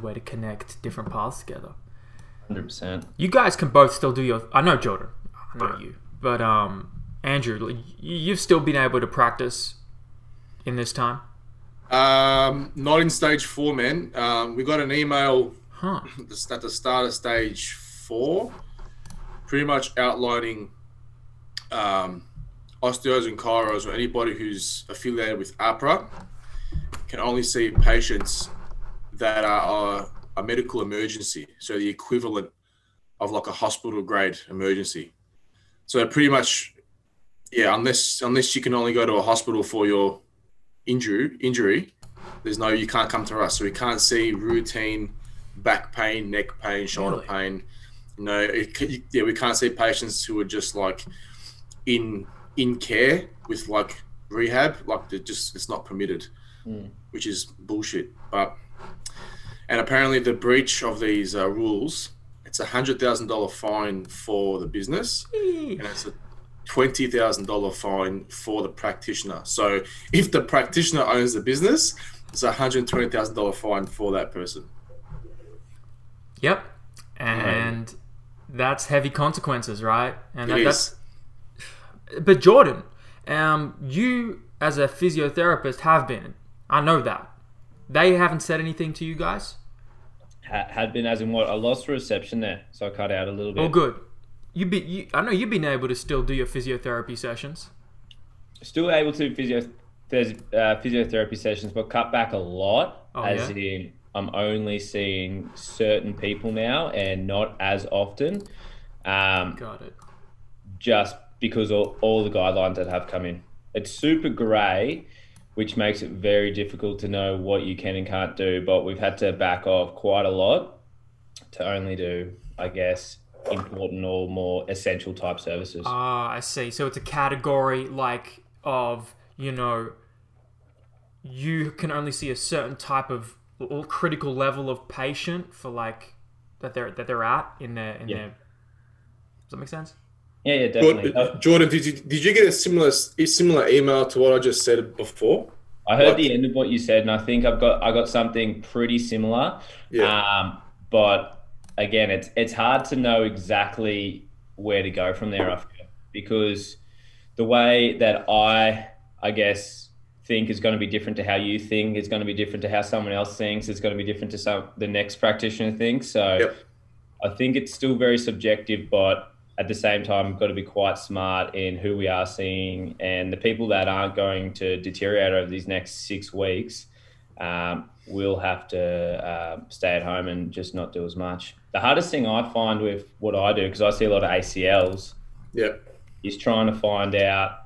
way to connect different paths together. Hundred percent. You guys can both still do your. I know Jordan. I know you, but um, Andrew, you- you've still been able to practice in this time, Um, not in stage four, man. Um, we got an email huh? at the start of stage four, pretty much outlining um, osteos and chiros or anybody who's affiliated with AHPRA can only see patients that are a, a medical emergency, so the equivalent of like a hospital grade emergency. So pretty much, yeah, unless unless you can only go to a hospital for your injury injury, there's no you can't come to us. So we can't see routine back pain, neck pain, shoulder Really? pain. You know, it, yeah, we can't see patients who are just like in in care with like rehab. Like just it's not permitted, Mm. which is bullshit. But and apparently the breach of these uh, rules, it's a hundred thousand dollar fine for the business, and it's a twenty thousand dollar fine for the practitioner. So if the practitioner owns the business, it's a hundred twenty thousand dollar fine for that person. Yep, and that's heavy consequences, right? And that, that's. But Jordan, um, you as a physiotherapist have been. I know that. They haven't said anything to you guys. Ha- had been as in what? I lost reception there, so I cut out a little bit. Oh, good. You be. You, I know you've been able to still do your physiotherapy sessions. Still able to physio uh, physiotherapy sessions, but cut back a lot. Oh, as yeah? in, I'm only seeing certain people now, and not as often. Um, Got it. just because all, all the guidelines that have come in. It's super grey, which makes it very difficult to know what you can and can't do. But we've had to back off quite a lot to only do, I guess, important or more essential type services. Ah, I see. So it's a category like of you know. You can only see a certain type of critical level of patient for like that they're that they're at in their in Yeah. their. Does that make sense? Yeah, yeah, definitely. Jordan, Jordan, did you did you get a similar similar email to what I just said before? I heard Like- the end of what you said, and I think I've got I got something pretty similar. Yeah. Um, but again, it's it's hard to know exactly where to go from there. after because the way that I I guess think is going to be different to how you think. It's going to be different to how someone else thinks. It's going to be different to some the next practitioner thinks. So Yep. I think it's still very subjective, but at the same time, we've got to be quite smart in who we are seeing and the people that aren't going to deteriorate over these next six weeks. Um, will have to uh, stay at home and just not do as much. The hardest thing I find with what I do, because I see a lot of ACLs, Yeah. is trying to find out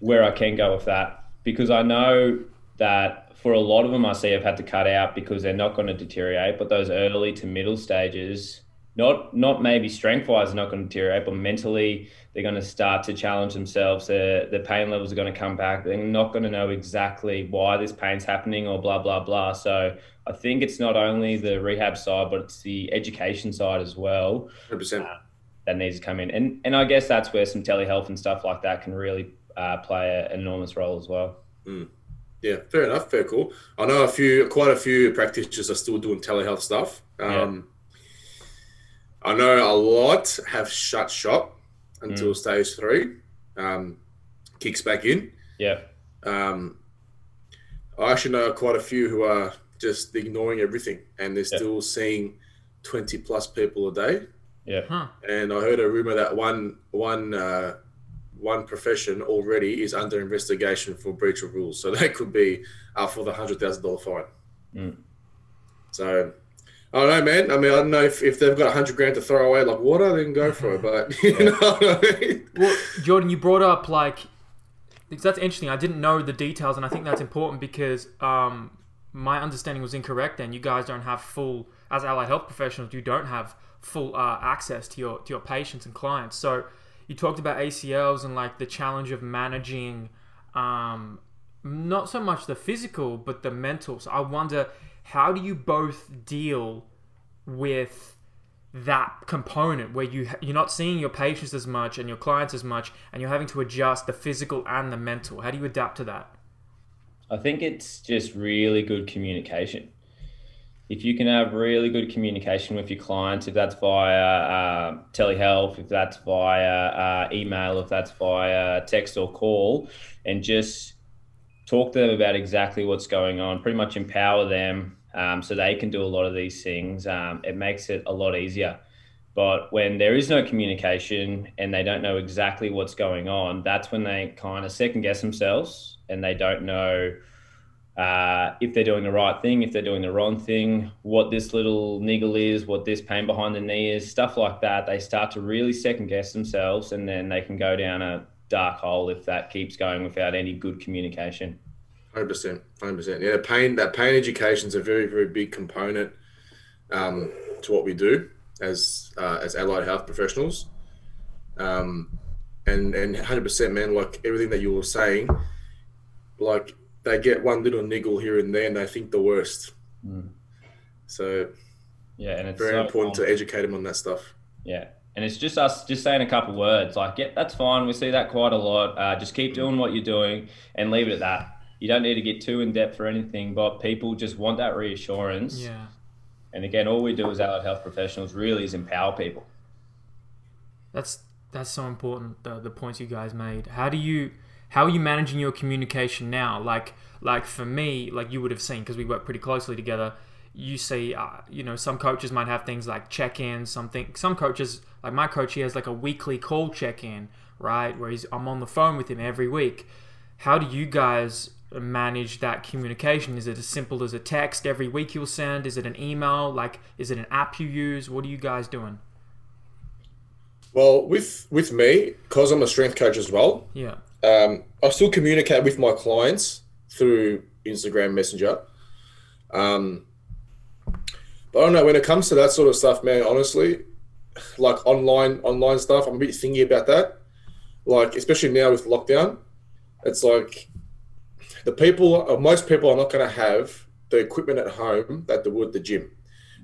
where I can go with that because I know that for a lot of them I see I've had to cut out because they're not going to deteriorate, but those early to middle stages, not not maybe strength wise they're not going to deteriorate, but mentally they're going to start to challenge themselves. The the pain levels are going to come back. They're not going to know exactly why this pain's happening or blah blah blah. So I think it's not only the rehab side, but it's the education side as well Hundred percent. that needs to come in. And and I guess that's where some telehealth and stuff like that can really uh, play a, an enormous role as well. Yeah, fair enough. Fair cool. I know a few, quite a few practitioners are still doing telehealth stuff. Um, I know a lot have shut shop until stage three. Um, kicks back in. Yeah, Um, I actually know quite a few who are just ignoring everything and they're Yeah. still seeing 20 plus people a day. yeah, Huh. And I heard a rumor that one one uh, one profession already is under investigation for breach of rules. So that could be up for the hundred thousand dollar fine. Mm. So I don't know, man. I mean, I don't know if, if they've got a hundred grand to throw away like water, then go for it. But you know what I mean? Well, Jordan, you brought up like that's interesting. I didn't know the details, and I think that's important because um, my understanding was incorrect. And you guys don't have full, as allied health professionals, you don't have full uh, access to your to your patients and clients. So you talked about ACLs and like the challenge of managing, um, not so much the physical but the mental. So I wonder how do you both deal with that component where you you're not seeing your patients as much and your clients as much and you're having to adjust the physical and the mental how do you adapt to that I think it's just really good communication. if you can have really good communication with your clients, if that's via uh, telehealth, if that's via uh, email, if that's via text or call, and just talk to them about exactly what's going on, pretty much empower them um, so they can do a lot of these things, um, it makes it a lot easier. But when there is no communication and they don't know exactly what's going on, that's when they kind of second guess themselves and they don't know uh, if they're doing the right thing, if they're doing the wrong thing, what this little niggle is, what this pain behind the knee is, stuff like that. They start to really second guess themselves, and then they can go down a dark hole if that keeps going without any good communication. Hundred percent, hundred percent. Yeah, pain. That pain education is a very, very big component um, to what we do as uh, as allied health professionals. Um, and and hundred percent, man. Like everything that you were saying, like they get one little niggle here and there, and they think the worst. Mm. So Yeah, and it's very so important common. to educate them on that stuff. Yeah. And it's just us just saying a couple words like, yeah, that's fine. We see that quite a lot. Uh, just keep doing what you're doing and leave it at that. You don't need to get too in depth or anything, but people just want that reassurance. Yeah. And again, all we do as allied health professionals really is empower people. That's that's so important. The the points you guys made. How do you how are you managing your communication now? Like like for me, like you would have seen because we work pretty closely together. You see, uh, you know, some coaches might have things like check-ins. Something. Some coaches, like my coach, he has like a weekly call check-in, right? Where he's I'm on the phone with him every week. How do you guys manage that communication? Is it as simple as a text every week you'll send? Is it an email? Like, is it an app you use? What are you guys doing? Well, with with me, because I'm a strength coach as well, Yeah. um, I still communicate with my clients through Instagram Messenger. Um, but I don't know when it comes to that sort of stuff, man. Honestly, like online online stuff, I'm a bit thingy about that. Like especially now with lockdown, it's like the people, uh, most people, are not going to have the equipment at home that they would at the gym.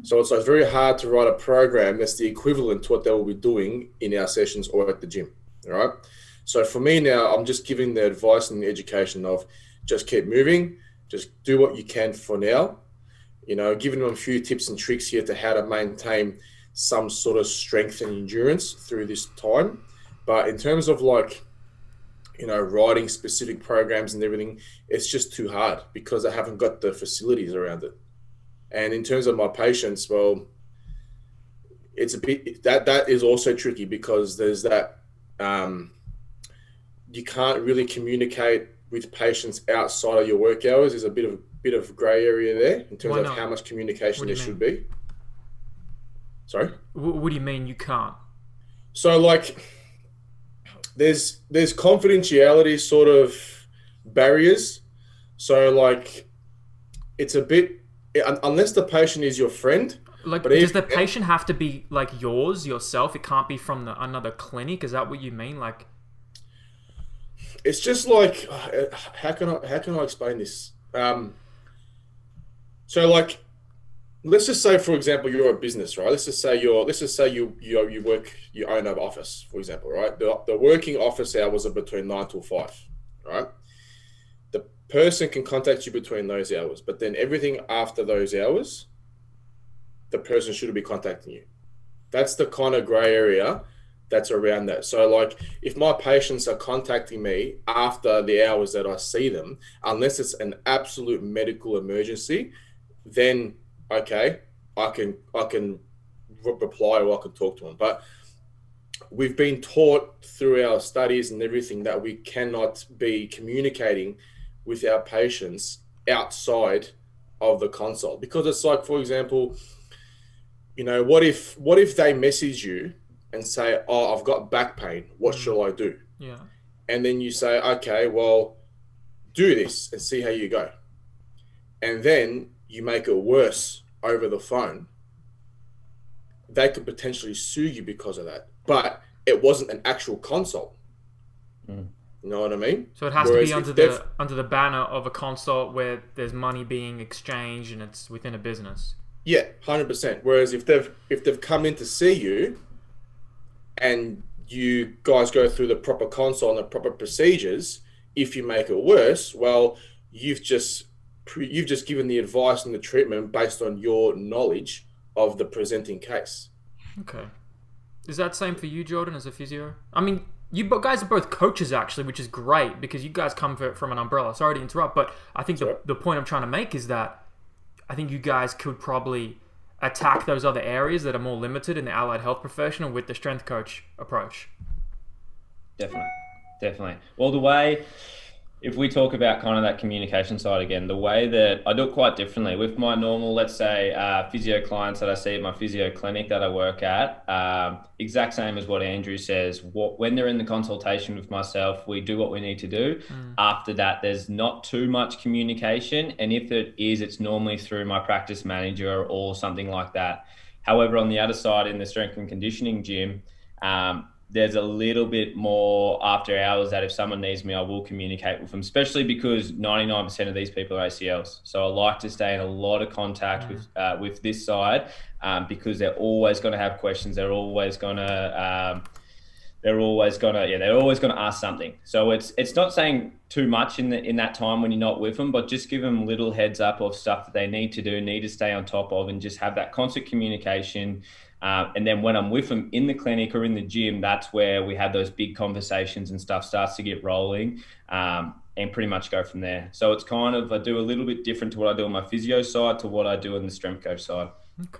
So it's like very hard to write a program that's the equivalent to what they will be doing in our sessions or at the gym. All right. So for me now, I'm just giving the advice and the education of just keep moving, just do what you can for now. You know, giving them a few tips and tricks here to how to maintain some sort of strength and endurance through this time. But in terms of like, you know, writing specific programs and everything, it's just too hard because I haven't got the facilities around it. And in terms of my patients, well, it's a bit that that is also tricky because there's that um, you can't really communicate with patients outside of your work hours. There's a bit of bit of grey area there in terms of how much communication there you should be. Sorry. Wh- what do you mean you can't? So like there's there's confidentiality sort of barriers. So like it's a bit unless the patient is your friend. Like, But does if- the patient have to be like yours, yourself? It can't be from the, another clinic. Is that what you mean? Like, It's just like uh, how can I how can I explain this? Um, so like let's just say for example you're a business right? Let's just say you're let's just say you you, you work you own an office for example right? The, the working office hours are between 9 till 5 right? The person can contact you between those hours but then everything after those hours the person shouldn't be contacting you. That's the kind of gray area that's around that. So like if my patients are contacting me after the hours that i see them unless it's an absolute medical emergency then okay, I can I can re- reply or I can talk to them. But we've been taught through our studies and everything that we cannot be communicating with our patients outside of the consult because it's like, for example, you know, what if what if they message you and say, "Oh, I've got back pain. What mm. shall I do?" yeah, and then you say, okay, well, do this and see how you go. And then you make it worse over the phone. They could potentially sue you because of that. But it wasn't an actual consult. Mm. You know what I mean? so it has Whereas to be under the under the banner of a consult where there's money being exchanged and it's within a business. Yeah, hundred percent. Whereas if they've if they've come in to see you, and you guys go through the proper console and the proper procedures, if you make it worse, well, you've just you've just given the advice and the treatment based on your knowledge of the presenting case. Okay. Is that same for you, Jordan, as a physio? I mean, you guys are both coaches actually, which is great because you guys come from an umbrella. Sorry to interrupt, but I think the, the point I'm trying to make is that I think you guys could probably attack those other areas that are more limited in the allied health professional with the strength coach approach. Definitely, definitely. Well, the way if we talk about kind of that communication side again, the way that I do it quite differently with my normal, let's say, uh, physio clients that I see at my physio clinic that I work at, um, exact same as what Andrew says. What, when they're in the consultation with myself, we do what we need to do. Mm. After that, there's not too much communication. And if it is, it's normally through my practice manager or something like that. However, on the other side, in the strength and conditioning gym, um, there's a little bit more after hours that if someone needs me, I will communicate with them, especially because 99% of these people are ACLs. So I like to stay in a lot of contact with uh, with this side um, because they're always going to have questions. They're always going to um, they're always gonna yeah they're always gonna ask something. So it's it's not saying too much in the in that time when you're not with them, but just give them little heads up of stuff that they need to do, need to stay on top of, and just have that constant communication. Uh, and then when I'm with them in the clinic or in the gym, that's where we have those big conversations and stuff starts to get rolling um, and pretty much go from there. So it's kind of, I do a little bit different to what I do on my physio side to what I do on the strength coach side.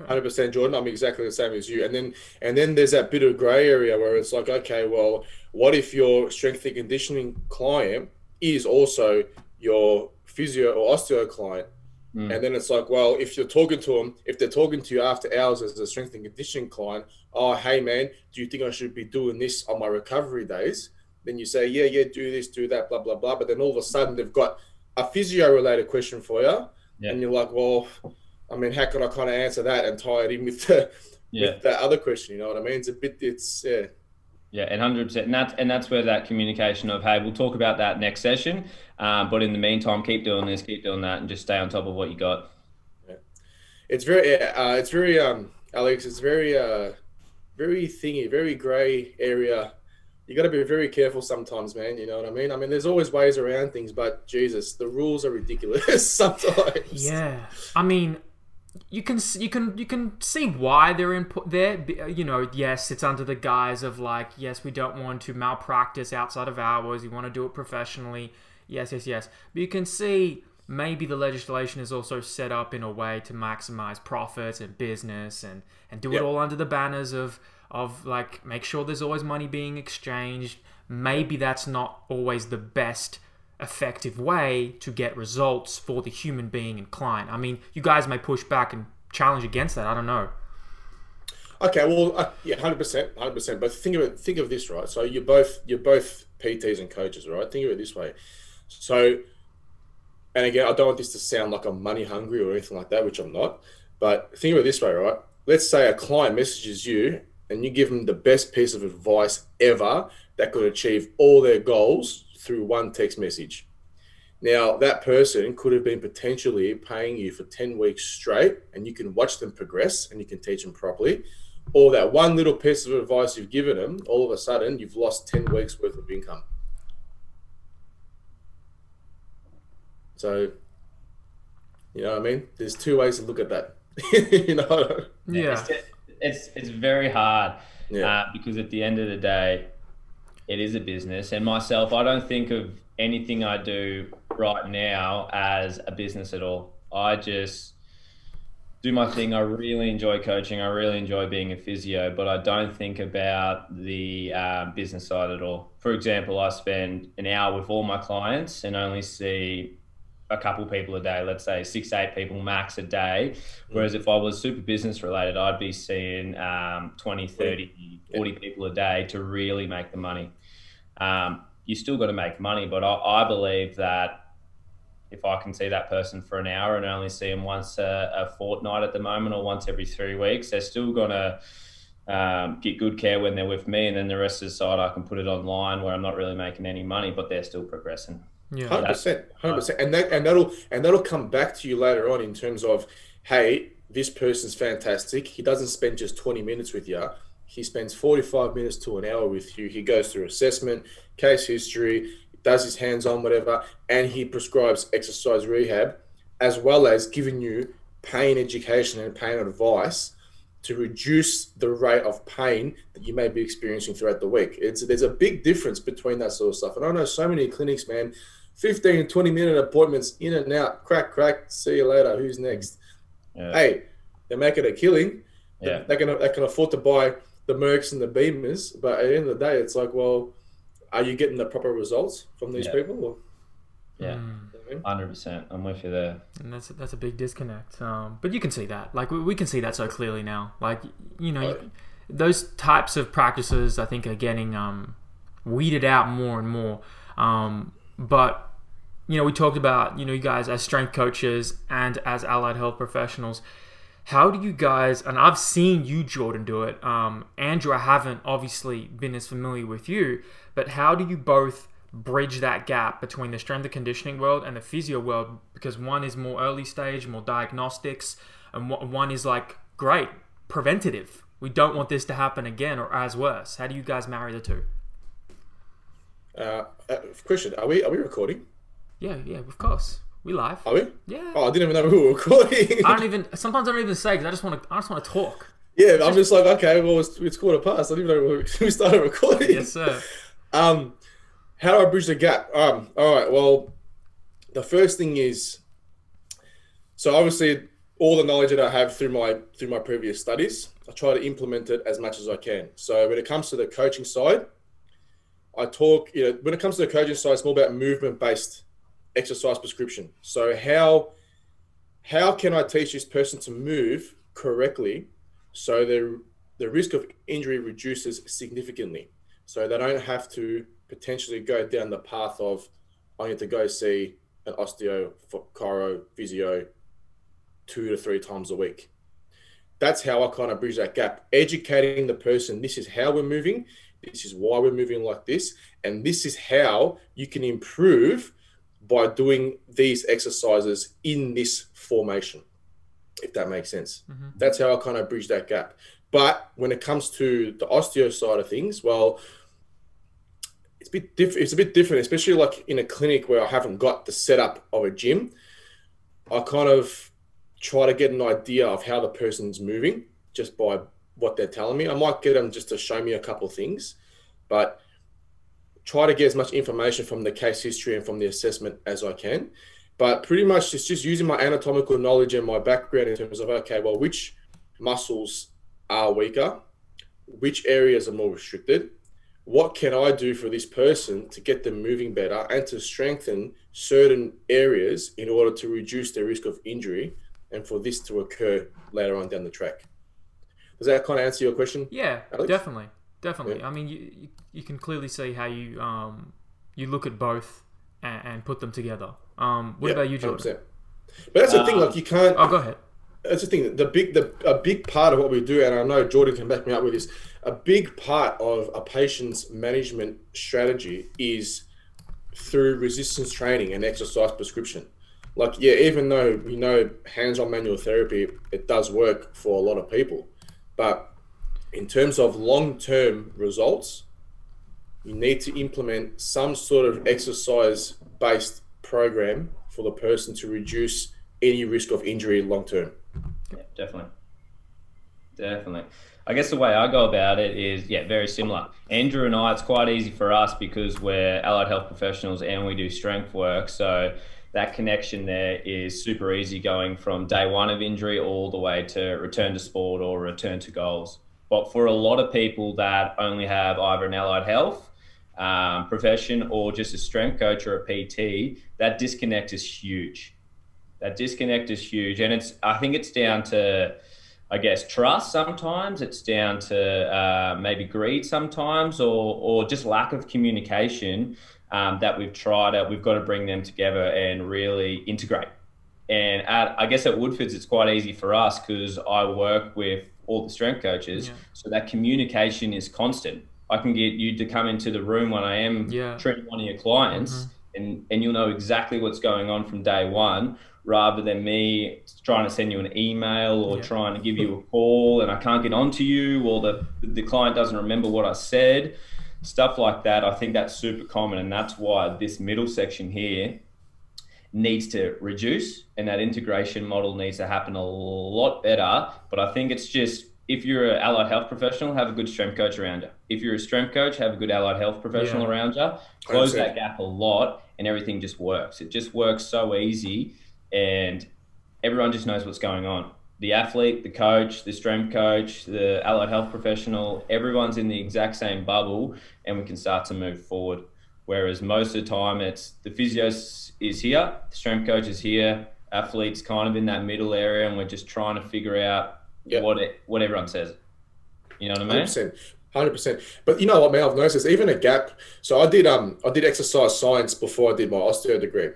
Hundred percent, Jordan. I'm exactly the same as you. And then, and then there's that bit of grey area where it's like, okay, well, what if your strength and conditioning client is also your physio or osteo client? Mm. And then it's like, well, if you're talking to them, if they're talking to you after hours as a strength and conditioning client, oh, hey, man, do you think I should be doing this on my recovery days? Then you say, yeah, yeah, do this, do that, blah, blah, blah. But then all of a sudden they've got a physio related question for you. Yeah. And you're like, well, I mean, how can I kind of answer that and tie it in with the, yeah. with that other question? You know what I mean? It's a bit, it's, yeah. Yeah, and hundred percent, and that's and that's where that communication of hey, we'll talk about that next session, um, but in the meantime, keep doing this, keep doing that, and just stay on top of what you got. Yeah. It's very, uh, it's very, um, Alex. It's very, uh, very thingy, very grey area. You got to be very careful sometimes, man. You know what I mean? I mean, there's always ways around things, but Jesus, the rules are ridiculous sometimes. Yeah, I mean, you can you can you can see why they're in there. Uh, you know, yes, it's under the guise of like, yes, we don't want to malpractice outside of hours. You want to do it professionally. Yes, yes, yes. But you can see maybe the legislation is also set up in a way to maximize profits and business and and do yep. it all under the banners of of like make sure there's always money being exchanged. Maybe that's not always the best effective way to get results for the human being and client. I mean, you guys may push back and challenge against that. I don't know. Okay, well, uh, yeah, hundred percent, hundred percent. But think of it. Think of this, right? So you're both you're both PTs and coaches, right? Think of it this way. So, and again, I don't want this to sound like I'm money hungry or anything like that, which I'm not. But think of it this way, right? Let's say a client messages you and you give them the best piece of advice ever that could achieve all their goals through one text message. Now, that person could have been potentially paying you for 10 weeks straight, and you can watch them progress and you can teach them properly. Or that one little piece of advice you've given them, all of a sudden, you've lost 10 weeks worth of income. So, you know what I mean? There's two ways to look at that. you know? Yeah. It's, it's, it's very hard yeah. uh, because at the end of the day, it is a business. And myself, I don't think of anything I do right now as a business at all. I just do my thing. I really enjoy coaching. I really enjoy being a physio, but I don't think about the uh, business side at all. For example, I spend an hour with all my clients and only see a couple people a day, let's say six, eight people max a day. Whereas if I was super business related, I'd be seeing um, 20, 30, 40 people a day to really make the money um, you still got to make money. But I, I, believe that if I can see that person for an hour and only see them once a, a fortnight at the moment or once every three weeks, they're still going to um, get good care when they're with me. And then the rest of the side, I can put it online where I'm not really making any money, but they're still progressing. Yeah, hundred percent, hundred percent, and that and that'll and that'll come back to you later on in terms of, hey, this person's fantastic. He doesn't spend just twenty minutes with you he spends 45 minutes to an hour with you. He goes through assessment, case history, does his hands on, whatever, and he prescribes exercise rehab. as well as giving you pain education and pain advice to reduce the rate of pain that you may be experiencing throughout the week. It's there's a big difference between that sort of stuff. And I know so many clinics, man, 15, 20 minute appointments in and out, crack, crack, see you later. Who's next? Yeah. Hey, they're making a killing. Yeah. They can they can afford to buy the Mercs and the Beamers, but at the end of the day, it's like, well, are you getting the proper results from these Yeah. people? Or, Yeah. Mm. you know what I mean? Hundred percent. I'm with you there. And that's that's a big disconnect. Um, but you can see that, like we, we can see that so clearly now. Like you know, Right. those types of practices, I think, are getting um, weeded out more and more. Um, but you know, we talked about you know you guys as strength coaches and as allied health professionals. How do you guys? And I've seen you, Jordan, do it. Um, Andrew, I haven't obviously been as familiar with you, but how do you both bridge that gap between the strength and conditioning world and the physio world? Because one is more early stage, more diagnostics, and one is like great preventative. We don't want this to happen again or as worse. How do you guys marry the two? Uh, uh, question: Are we are we recording? Yeah, yeah, of course. We live. Are we? Yeah. Oh, I didn't even know who we were recording. I don't even. Sometimes I don't even say because I just want to. I just want to talk. yeah, I'm just like, okay, well, it's, it's quarter past. I didn't even know we- we started recording. Yes, sir. Um, how do I bridge the gap? Um, all right. Well, the first thing is, so obviously, all the knowledge that I have through my through my previous studies, I try to implement it as much as I can. So when it comes to the coaching side, I talk. You know, when it comes to the coaching side, it's more about movement based exercise prescription. So how how can I teach this person to move correctly so the the risk of injury reduces significantly? So they don't have to potentially go down the path of I need to go see an osteo, chiro, physio two to three times a week. That's how I kind of bridge that gap. Educating the person, this is how we're moving, this is why we're moving like this, and this is how you can improve by doing these exercises in this formation, if that makes sense. Mhm. That's how I kind of bridge that gap. But when it comes to the osteo side of things, well, it's a bit different. It's a bit different, especially like in a clinic where I haven't got the setup of a gym. I kind of try to get an idea of how the person's moving just by what they're telling me. I might get them just to show me a couple of things, but try to get as much information from the case history and from the assessment as I can. But pretty much it's just using my anatomical knowledge and my background in terms of okay, well, which muscles are weaker, which areas are more restricted, what can I do for this person to get them moving better and to strengthen certain areas in order to reduce their risk of injury and for this to occur later on down the track. Does that kind of answer your question? Yeah, Alex? definitely, definitely. Yeah. I mean, you, you can clearly see how you um you look at both and, and put them together. Um, what Yeah, about you, Jordan? 100%. But that's the thing, Um, like you can't Oh, go ahead. that's the thing. The big, the a big part of what we do, and I know Jordan can back me up with this. A big part of a patient's management strategy is through resistance training and exercise prescription. Like, yeah, even though we know hands-on manual therapy, it does work for a lot of people, but in terms of long-term results, you need to implement some sort of exercise-based program for the person to reduce any risk of injury long-term. Yeah, definitely. Definitely. I guess the way I go about it is, yeah, very similar. Andrew and I, it's quite easy for us because we're allied health professionals and we do strength work. So that connection there is super easy going from day one of injury all the way to return to sport or return to goals. But for a lot of people that only have either an allied health um, profession or just a strength coach or a PT, that disconnect is huge. That disconnect is huge. And it's, I think it's down to, I guess, trust sometimes. It's down to uh, maybe greed sometimes or, or just lack of communication um, that we've tried to, we've got to bring them together and really integrate. And at, I guess at Woodford's, it's quite easy for us because I work with all the strength coaches. Yeah. So that communication is constant. I can get you to come into the room when I am Yeah. treating one of your clients Mhm. and, and you'll know exactly what's going on from day one rather than me trying to send you an email or Yeah. trying to give you a call and I can't get onto you or the, the client doesn't remember what I said. Stuff like that, I think that's super common. And that's why this middle section here needs to reduce and that integration model needs to happen a lot better. But I think it's just if you're an allied health professional, have a good strength coach around you. If you're a strength coach, have a good allied health professional Yeah. around you. Close that gap a lot and everything just works. It just works so easy and everyone just knows what's going on. The athlete, the coach, the strength coach, the allied health professional, everyone's in the exact same bubble and we can start to move forward. Whereas most of the time it's the physio s- is here, the strength coach is here, athletes kind of in that middle area and we're just trying to figure out Yep. what it, what everyone says. You know what I mean? Hundred percent, hundred percent. But you know what, man? I've noticed there's even a gap. So I did um I did exercise science before I did my osteo degree,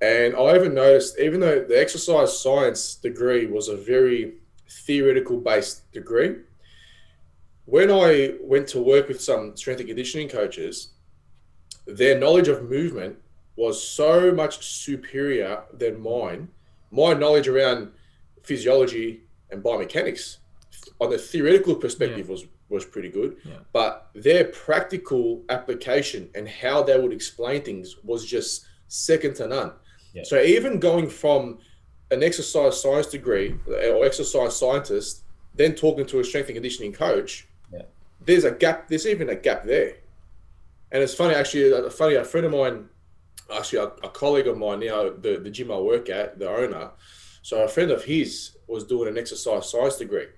and I even noticed even though the exercise science degree was a very theoretical based degree, when I went to work with some strength and conditioning coaches, their knowledge of movement was so much superior than mine. My knowledge around physiology and biomechanics on the theoretical perspective was was pretty good Yeah. but their practical application and how they would explain things was just second to none Yeah. so even going from an exercise science degree or exercise scientist then talking to a strength and conditioning coach Yeah. there's a gap there's even a gap there and it's funny actually a funny a friend of mine actually a, a colleague of mine now the, the gym i work at the owner so a friend of his was doing an exercise science degree.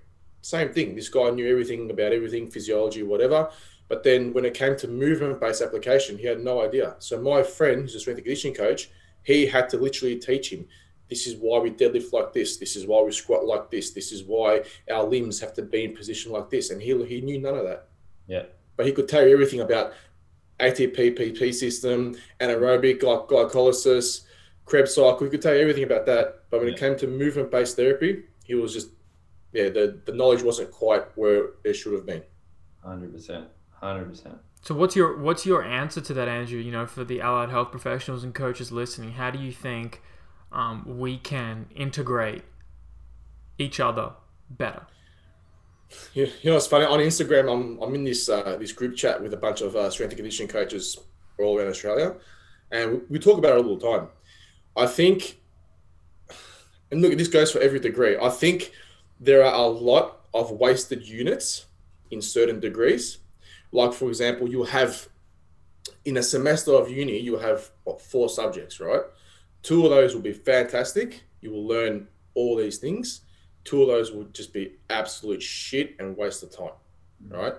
Same thing. This guy knew everything about everything, physiology, whatever. But then when it came to movement-based application, he had no idea. So my friend, who's a strength and conditioning coach, he had to literally teach him. This is why we deadlift like this. This is why we squat like this. This is why our limbs have to be in position like this. And he he knew none of that. Yeah. But he could tell you everything about ATP PP system, anaerobic gly- glycolysis, Krebs cycle. He could tell you everything about that. But when it came to movement based therapy, he was just, yeah, the, the knowledge wasn't quite where it should have been. Hundred percent. Hundred percent. So what's your what's your answer to that, Andrew? You know, for the allied health professionals and coaches listening, how do you think um, we can integrate each other better? You, you know, it's funny on Instagram. I'm, I'm in this uh, this group chat with a bunch of uh, strength and conditioning coaches all around Australia, and we, we talk about it all the time. I think, and look, this goes for every degree. I think there are a lot of wasted units in certain degrees. Like for example, you have in a semester of uni, you have what, four subjects, right? Two of those will be fantastic. You will learn all these things two of those would just be absolute shit and waste of time, right?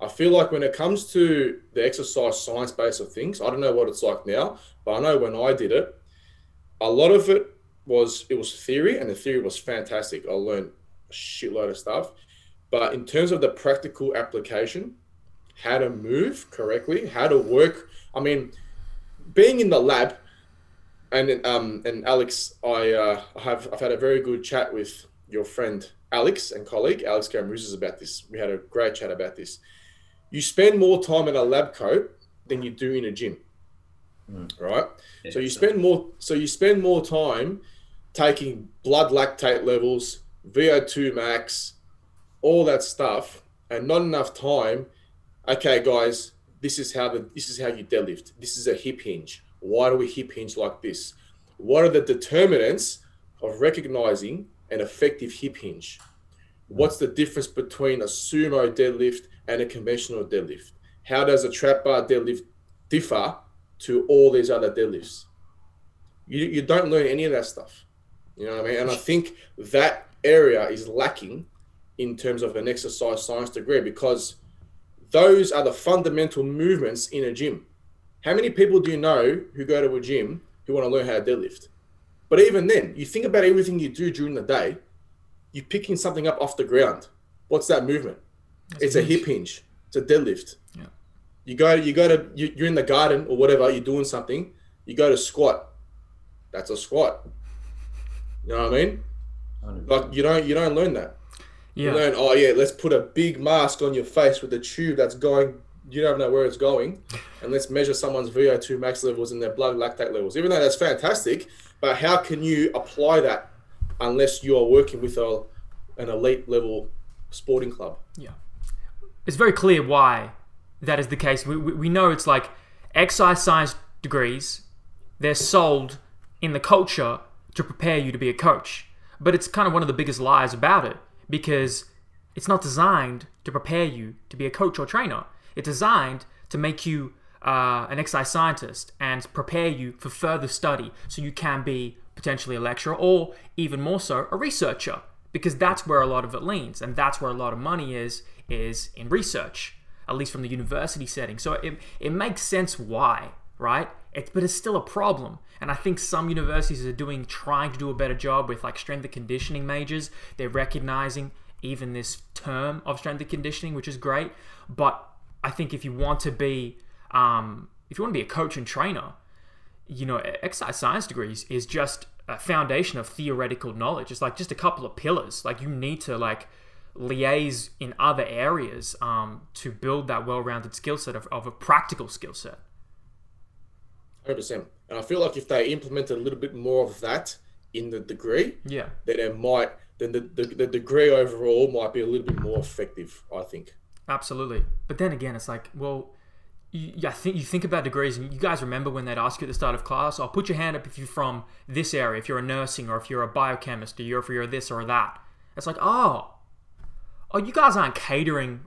I feel like when it comes to the exercise science base of things, I don't know what it's like now, but I know when I did it, a lot of it was it was theory, and the theory was fantastic. I learned a shitload of stuff, but in terms of the practical application, how to move correctly, how to work. I mean, being in the lab, and um and Alex, I uh, have I've had a very good chat with your friend Alex and colleague Alex Gamruzes about this. We had a great chat about this. You spend more time in a lab coat than you do in a gym, hmm. right? So you spend more. So you spend more time taking blood lactate levels, VO2 max, all that stuff, and not enough time. Okay, guys, this is how the this is how you deadlift. This is a hip hinge. Why do we hip hinge like this? What are the determinants of recognizing an effective hip hinge? What's the difference between a sumo deadlift and a conventional deadlift? How does a trap bar deadlift differ to all these other deadlifts? You, you don't learn any of that stuff. You know what I mean? And I think that area is lacking in terms of an exercise science degree because those are the fundamental movements in a gym. How many people do you know who go to a gym who want to learn how to deadlift? But even then, you think about everything you do during the day, you're picking something up off the ground. What's that movement? it's a hip hinge. It's a deadlift. Yeah. You go, you go to, you, you're in the garden or whatever, you're doing something, you go to squat. That's a squat. You know what I mean? 100%. Like you don't, you don't learn that. Yeah. You learn, oh yeah, let's put a big mask on your face with a tube that's going. You don't know where it's going, and let's measure someone's VO2 max levels and their blood lactate levels. Even though that's fantastic, but how can you apply that unless you are working with a an elite level sporting club? Yeah. It's very clear why that is the case. We, we, we know it's like exercise science degrees, they're sold in the culture to prepare you to be a coach. But it's kind of one of the biggest lies about it because it's not designed to prepare you to be a coach or trainer. It's designed to make you uh, an exercise scientist and prepare you for further study so you can be potentially a lecturer or even more so a researcher because that's where a lot of it leans and that's where a lot of money is is in research at least from the university setting. So it, it makes sense why right? It, but it's still a problem. And i think some universities are doing trying to do a better job with like strength and conditioning majors. They're recognizing even this term of strength and conditioning which is great. But i think if you want to be um, if you want to be a coach and trainer you know, exercise science degrees is just a foundation of theoretical knowledge. It's like just a couple of pillars. Like you need to like liaise in other areas um, to build that well-rounded skill set of, of a practical skill set. Hundred percent. And I feel like if they implemented a little bit more of that in the degree, yeah, then it might then the, the, the degree overall might be a little bit more effective. I think. Absolutely. But then again, it's like, well, you, I think you think about degrees, and you guys remember when they'd ask you at the start of class, "I'll oh, put your hand up if you're from this area, if you're a nursing, or if you're a biochemist, or if you're this or that." It's like, oh, oh, you guys aren't catering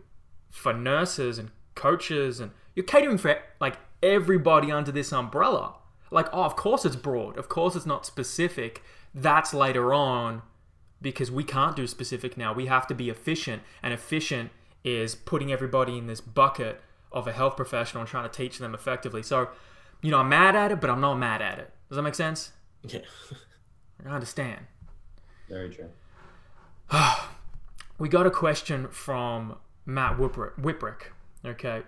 for nurses and coaches, and you're catering for like everybody under this umbrella. Like, oh, of course it's broad, of course it's not specific. That's later on because we can't do specific now. We have to be efficient, and efficient is putting everybody in this bucket of a health professional and trying to teach them effectively. So, you know, I'm mad at it, but I'm not mad at it. Does that make sense? Yeah. I understand. Very true. we got a question from Matt Whiprick. Okay.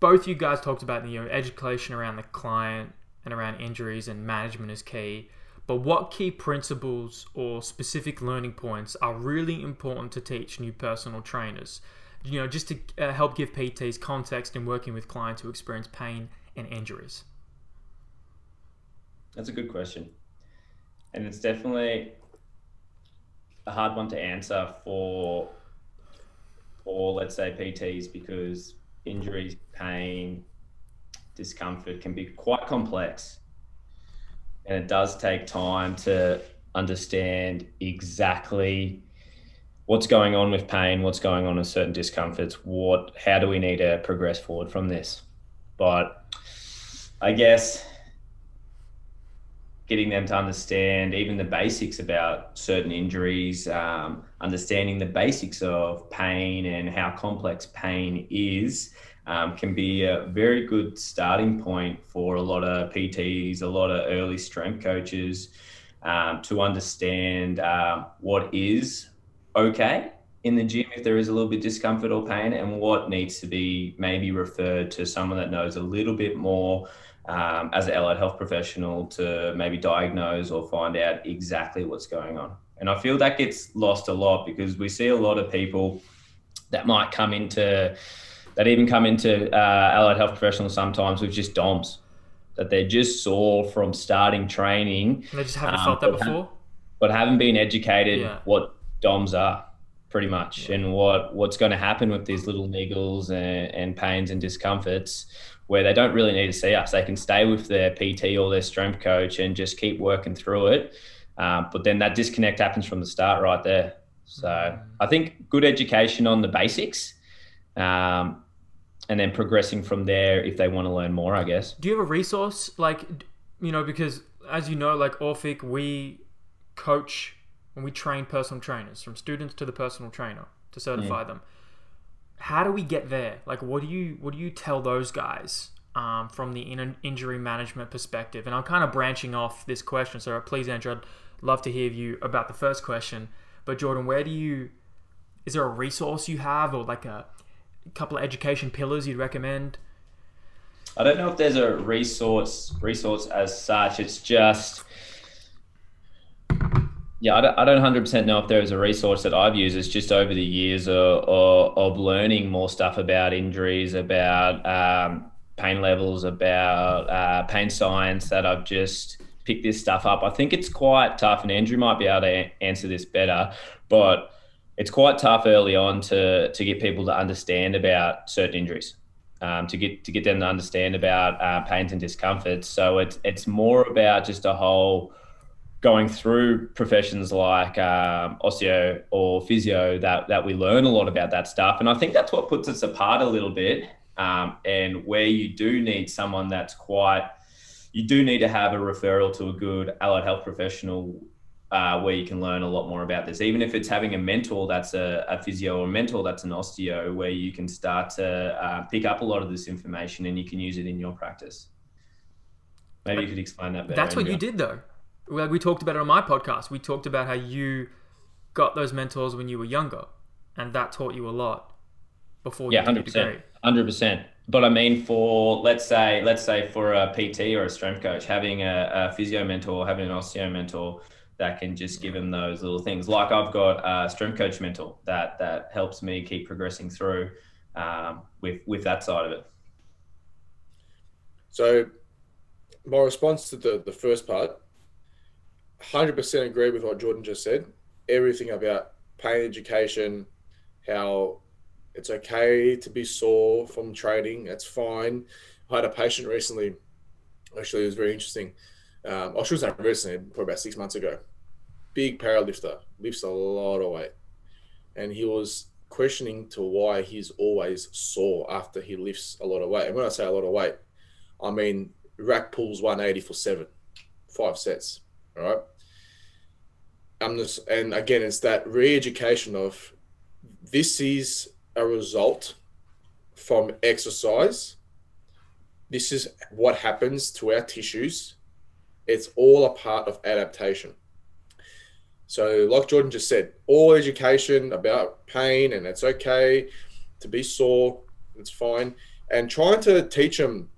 Both you guys talked about you know education around the client and around injuries and management is key. But what key principles or specific learning points are really important to teach new personal trainers? You know, just to uh, help give PTs context in working with clients who experience pain and injuries? That's a good question. And it's definitely a hard one to answer for for let's say PTs because injuries, pain, discomfort can be quite complex. And it does take time to understand exactly what's going on with pain, what's going on with certain discomforts, what how do we need to progress forward from this? But I guess getting them to understand even the basics about certain injuries, um, understanding the basics of pain and how complex pain is, um, can be a very good starting point for a lot of PTs, a lot of early strength coaches um, to understand uh, what is okay in the gym if there is a little bit discomfort or pain and what needs to be maybe referred to someone that knows a little bit more um, as an allied health professional to maybe diagnose or find out exactly what's going on. And I feel that gets lost a lot because we see a lot of people that might come into that even come into uh, allied health professionals sometimes with just DOMS that they're just sore from starting training. And they just haven't um, felt that before, but haven't been educated yeah. what DOMS are pretty much. And what what's going to happen with these little niggles and, and, pains and discomforts where they don't really need to see us. They can stay with their pt or their strength coach and just keep working through it. Um, but then that disconnect happens from the start right there. So mm. i think good education on the basics um, and then progressing from there if they want to learn more i guess. Do you have a resource? Like you know because as you know like orphic we coach when we train personal trainers, from students to the personal trainer to certify yeah. them. How do we get there? Like, what do you what do you tell those guys um, from the in- injury management perspective? And I'm kind of branching off this question, so please, Andrew, I'd love to hear you about the first question. But Jordan, where do you? Is there a resource you have, or like a couple of education pillars you'd recommend? I don't know if there's a resource resource as such. It's just yeah, I don't, I don't 100% know if there is a resource that I've used. It's just over the years of, of, of learning more stuff about injuries, about um, pain levels, about uh, pain science that I've just picked this stuff up. I think it's quite tough, and Andrew might be able to answer this better, but it's quite tough early on to, to get people to understand about certain injuries. um, to get to get them to understand about uh, pains and discomforts. So it's it's more about just a whole going through professions like um, osteo or physio that that we learn a lot about that stuff, and I think that's what puts us apart a little bit. Um, and where you do need someone that's quite, you do need to have a referral to a good allied health professional uh, where you can learn a lot more about this. Even if it's having a mentor that's a, a physio or a mentor that's an osteo, where you can start to uh, pick up a lot of this information and you can use it in your practice. Maybe you could explain that better. That's what you did, though. Like we talked about it on my podcast. We talked about how you got those mentors when you were younger, and that taught you a lot before yeah, you hundred percent, hundred percent. But I mean, for let's say, let's say for a PT or a strength coach, having a, a physio mentor, having an osteo mentor, that can just give them those little things. Like I've got a strength coach mentor that that helps me keep progressing through um, with with that side of it. So, my response to the the first part, hundred percent agree with what Jordan just said. Everything about pain education, how it's okay to be sore from training. That's fine. I had a patient recently. Actually, it was very interesting. Um, I should say recently, probably about six months ago. Big powerlifter, lifts a lot of weight, and he was questioning to why he's always sore after he lifts a lot of weight. And when I say a lot of weight, I mean rack pulls 180 for seven, five sets. All right. Um, I'm just, and again, it's that re-education of this is a result from exercise. This is what happens to our tissues. It's all a part of adaptation. So, like Jordan just said, all education about pain and it's okay to be sore, it's fine. And trying to teach them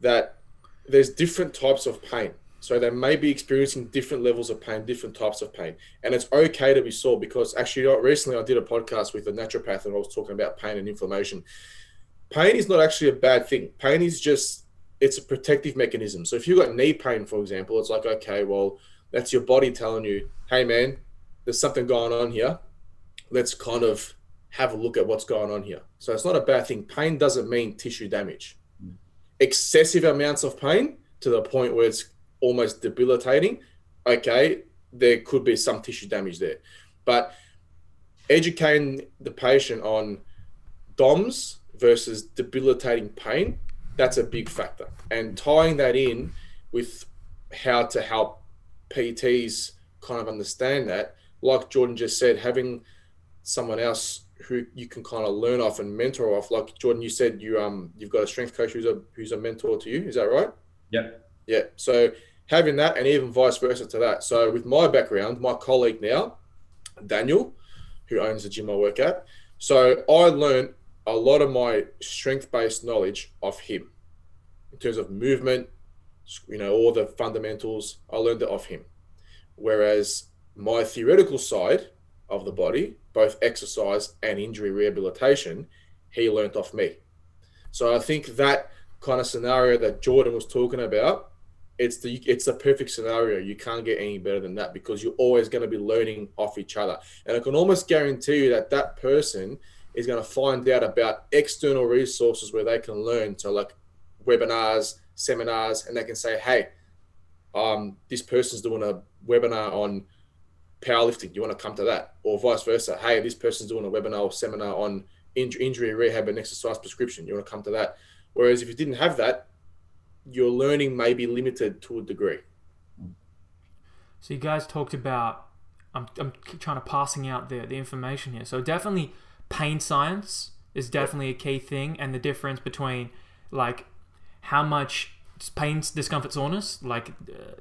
that there's different types of pain. So they may be experiencing different levels of pain, different types of pain. And it's okay to be sore because actually, recently I did a podcast with a naturopath and I was talking about pain and inflammation. Pain is not actually a bad thing. Pain is just, it's a protective mechanism. So if you've got knee pain, for example, it's like, okay, well, that's your body telling you, hey, man, there's something going on here. Let's kind of have a look at what's going on here. So it's not a bad thing. Pain doesn't mean tissue damage. Mm. Excessive amounts of pain to the point where it's almost debilitating, okay, there could be some tissue damage there. But educating the patient on DOMS versus debilitating pain, that's a big factor. And tying that in with how to help PTs kind of understand that, like Jordan just said, having someone else who you can kind of learn off and mentor off. Like Jordan, you said you um you've got a strength coach who's a who's a mentor to you. Is that right? Yeah. Yeah. So having that and even vice versa to that. So with my background, my colleague now, Daniel, who owns the gym I work at, so I learned a lot of my strength-based knowledge of him in terms of movement, you know, all the fundamentals. I learned it off him. Whereas my theoretical side of the body, both exercise and injury rehabilitation, he learnt off me. So I think that kind of scenario that Jordan was talking about it's the it's a perfect scenario. You can't get any better than that because you're always going to be learning off each other. And I can almost guarantee you that that person is going to find out about external resources where they can learn. So like webinars, seminars, and they can say, "Hey, um, this person's doing a webinar on powerlifting. You want to come to that?" Or vice versa. Hey, this person's doing a webinar or seminar on injury rehab and exercise prescription. You want to come to that? Whereas if you didn't have that, your learning may be limited to a degree. So you guys talked about. I'm, I'm trying to passing out the, the information here. So definitely, pain science is definitely a key thing, and the difference between like how much pain, discomfort, soreness, like uh,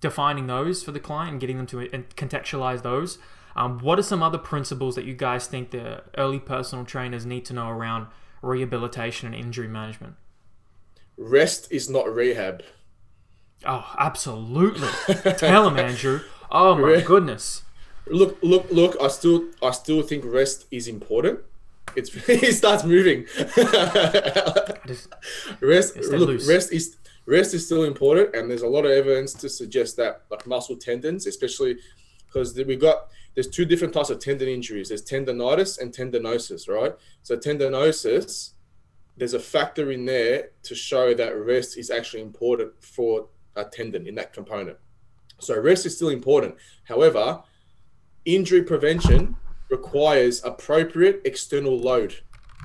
defining those for the client and getting them to contextualize those. Um, what are some other principles that you guys think the early personal trainers need to know around rehabilitation and injury management? Rest is not rehab. Oh, absolutely. Tell him, Andrew. Oh my goodness. Look, look, look. I still, I still think rest is important. It's he starts moving. just, rest, look, loose. rest is rest is still important, and there's a lot of evidence to suggest that, like muscle tendons, especially because we got there's two different types of tendon injuries. There's tendonitis and tendinosis, right? So tendinosis there's a factor in there to show that rest is actually important for a tendon in that component. So rest is still important. However, injury prevention requires appropriate external load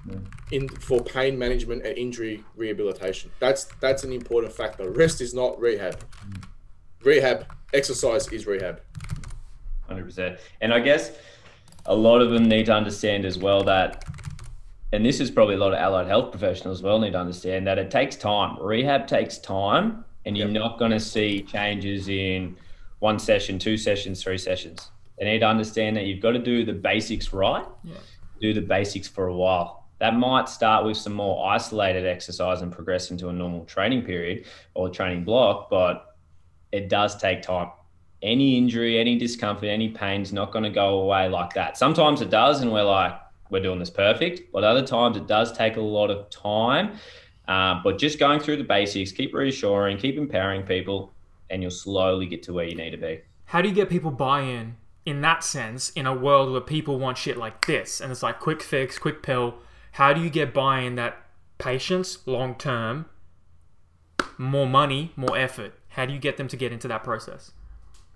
mm. in for pain management and injury rehabilitation. That's that's an important factor. Rest is not rehab. Mm. Rehab exercise is rehab. Hundred percent. And I guess a lot of them need to understand as well that, and this is probably a lot of allied health professionals as well need to understand that it takes time. Rehab takes time, and you're yep. not going to see changes in one session, two sessions, three sessions. They need to understand that you've got to do the basics right. Yeah. Do the basics for a while. That might start with some more isolated exercise and progress into a normal training period or training block, but it does take time. Any injury, any discomfort, any pain is not going to go away like that. Sometimes it does, and we're like, we're doing this perfect. But other times it does take a lot of time. Uh, but just going through the basics, keep reassuring, keep empowering people, and you'll slowly get to where you need to be. How do you get people buy in in that sense in a world where people want shit like this and it's like quick fix, quick pill? How do you get buy-in that patience long term, more money, more effort? How do you get them to get into that process?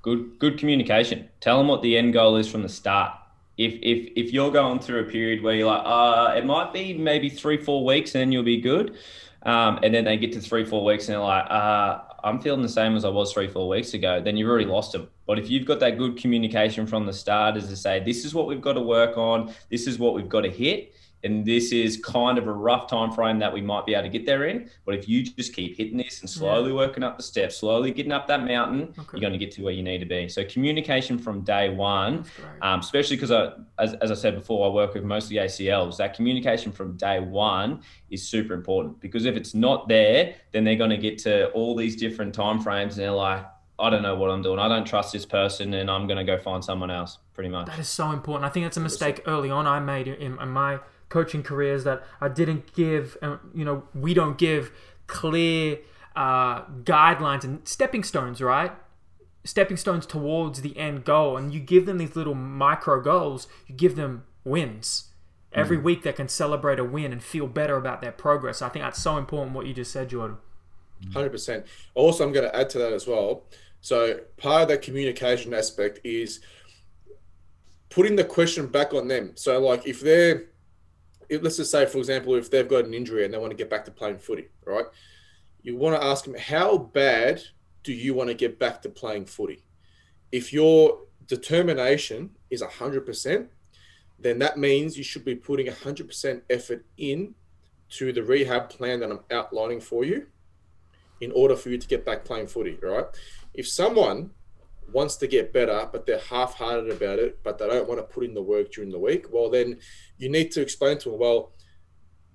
Good, good communication. Tell them what the end goal is from the start. If if if you're going through a period where you're like, uh, it might be maybe three, four weeks, and then you'll be good. Um, and then they get to three, four weeks, and they're like, uh, I'm feeling the same as I was three, four weeks ago, then you've already lost them. But if you've got that good communication from the start, as to say, this is what we've got to work on, this is what we've got to hit, and this is kind of a rough time frame that we might be able to get there in. But if you just keep hitting this and slowly yeah. working up the steps, slowly getting up that mountain, okay. you're going to get to where you need to be. So communication from day one, um, especially because I, as, as I said before, I work with mostly ACLs. That communication from day one is super important because if it's not there, then they're going to get to all these different time frames and they're like, I don't know what I'm doing. I don't trust this person, and I'm going to go find someone else. Pretty much. That is so important. I think that's a mistake early on I made in, in my coaching careers that I didn't give, uh, you know, we don't give clear uh, guidelines and stepping stones, right? Stepping stones towards the end goal. And you give them these little micro goals, you give them wins. Every mm. week they can celebrate a win and feel better about their progress. I think that's so important what you just said, Jordan. 100%. Also, I'm going to add to that as well. So, part of that communication aspect is putting the question back on them. So, like, if they're if, let's just say, for example, if they've got an injury and they want to get back to playing footy, right? You want to ask them, how bad do you want to get back to playing footy? If your determination is 100%, then that means you should be putting 100% effort in to the rehab plan that I'm outlining for you in order for you to get back playing footy, right? If someone wants to get better, but they're half-hearted about it, but they don't want to put in the work during the week, well, then you need to explain to them, well,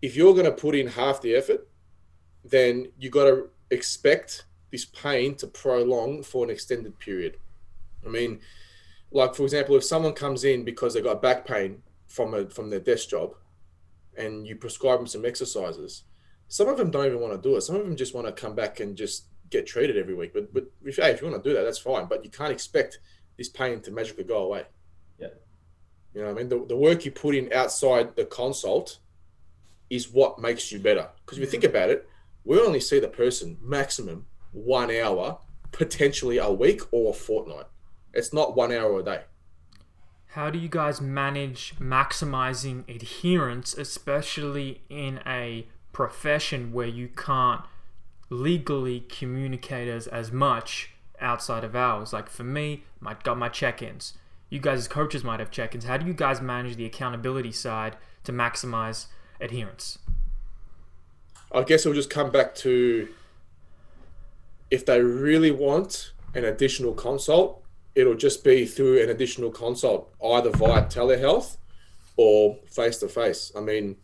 if you're going to put in half the effort, then you got to expect this pain to prolong for an extended period. I mean, like for example, if someone comes in because they've got back pain from a from their desk job, and you prescribe them some exercises, some of them don't even want to do it. Some of them just want to come back and just get treated every week. But but if, hey, if you want to do that, that's fine. But you can't expect this pain to magically go away. Yeah. You know what I mean? The, the work you put in outside the consult is what makes you better. Because if you think about it, we only see the person maximum one hour, potentially a week or a fortnight. It's not one hour a day. How do you guys manage maximizing adherence, especially in a profession where you can't legally communicate as, as much outside of hours. Like for me, I got my check-ins. You guys as coaches might have check-ins. How do you guys manage the accountability side to maximize adherence? I guess it'll just come back to if they really want an additional consult, it'll just be through an additional consult, either via telehealth or face to face. I mean,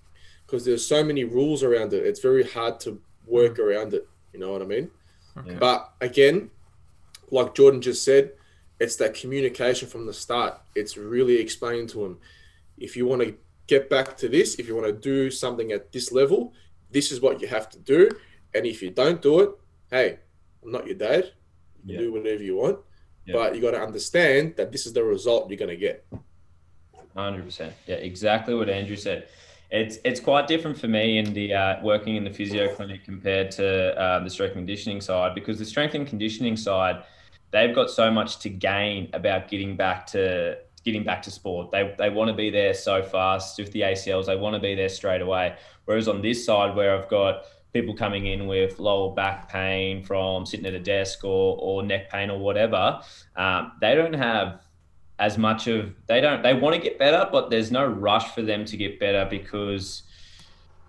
because there's so many rules around it, it's very hard to work mm. around it. You know what I mean? Okay. But again, like Jordan just said, it's that communication from the start. It's really explaining to them if you want to get back to this, if you want to do something at this level, this is what you have to do. And if you don't do it, hey, I'm not your dad. You yeah. do whatever you want. Yeah. But you got to understand that this is the result you're going to get. 100%. Yeah, exactly what Andrew said. It's it's quite different for me in the uh, working in the physio clinic compared to uh, the strength and conditioning side because the strength and conditioning side, they've got so much to gain about getting back to getting back to sport. They they want to be there so fast with the ACLs. They want to be there straight away. Whereas on this side, where I've got people coming in with lower back pain from sitting at a desk or or neck pain or whatever, um, they don't have as much of they don't they want to get better, but there's no rush for them to get better because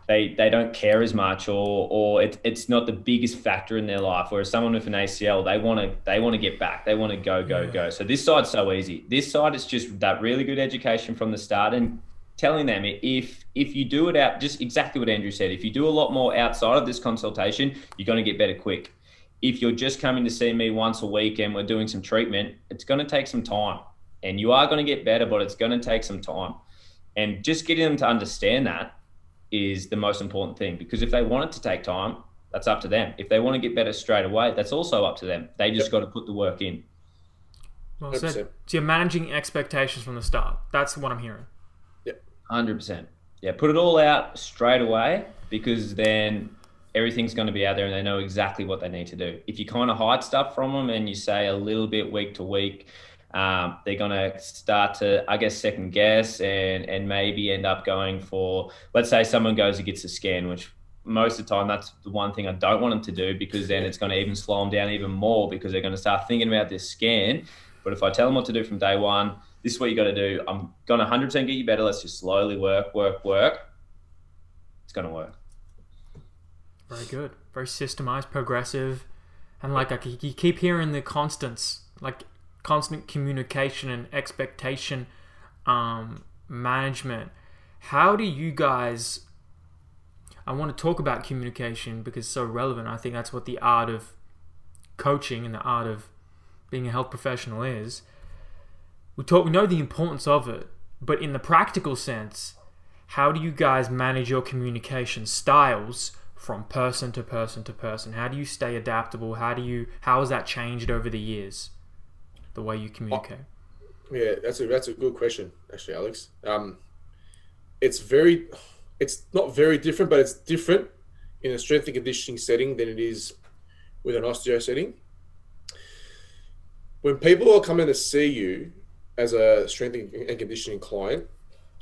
they they don't care as much or or it, it's not the biggest factor in their life. Whereas someone with an ACL, they want to they want to get back, they want to go go yeah. go. So this side's so easy. This side is just that really good education from the start and telling them if if you do it out just exactly what Andrew said. If you do a lot more outside of this consultation, you're going to get better quick. If you're just coming to see me once a week and we're doing some treatment, it's going to take some time and you are going to get better, but it's going to take some time. And just getting them to understand that is the most important thing because if they want it to take time, that's up to them. If they want to get better straight away, that's also up to them. They just yep. got to put the work in. Well said. So you're managing expectations from the start. That's what I'm hearing. Yeah, hundred percent. Yeah, put it all out straight away because then everything's going to be out there and they know exactly what they need to do. If you kind of hide stuff from them and you say a little bit week to week, um, they're going to start to, I guess, second guess and and maybe end up going for, let's say, someone goes and gets a scan, which most of the time that's the one thing I don't want them to do because then it's going to even slow them down even more because they're going to start thinking about this scan. But if I tell them what to do from day one, this is what you got to do. I'm going to 100% get you better. Let's just slowly work, work, work. It's going to work. Very good. Very systemized, progressive. And like, I, you keep hearing the constants. Like constant communication and expectation um, management. How do you guys? I want to talk about communication because it's so relevant. I think that's what the art of coaching and the art of being a health professional is. We talk. We know the importance of it, but in the practical sense, how do you guys manage your communication styles from person to person to person? How do you stay adaptable? How do you? How has that changed over the years? The way you communicate? Yeah, that's a that's a good question, actually, Alex. Um, it's very, it's not very different, but it's different in a strength and conditioning setting than it is with an osteo setting. When people are coming to see you as a strength and conditioning client,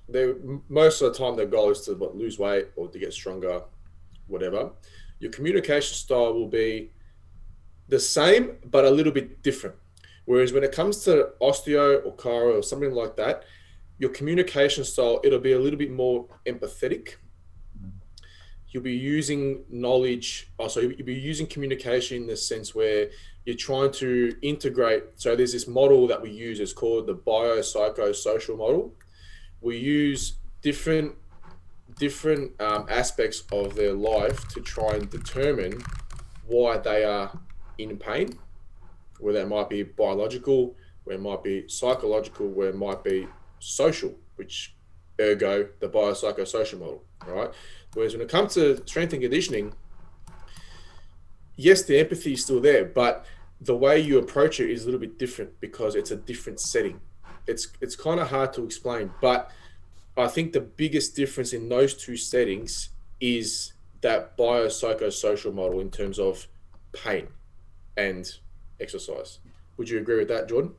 they most of the time their goal is to what, lose weight or to get stronger, whatever. Your communication style will be the same but a little bit different. Whereas when it comes to osteo or chiro or something like that, your communication style, it'll be a little bit more empathetic. You'll be using knowledge, oh, you'll be using communication in the sense where you're trying to integrate. So there's this model that we use, it's called the biopsychosocial model. We use different different um, aspects of their life to try and determine why they are in pain where that might be biological, where it might be psychological, where it might be social, which ergo the biopsychosocial model, right? Whereas when it comes to strength and conditioning, yes, the empathy is still there, but the way you approach it is a little bit different because it's a different setting. It's it's kind of hard to explain, but I think the biggest difference in those two settings is that biopsychosocial model in terms of pain and exercise. Would you agree with that, Jordan?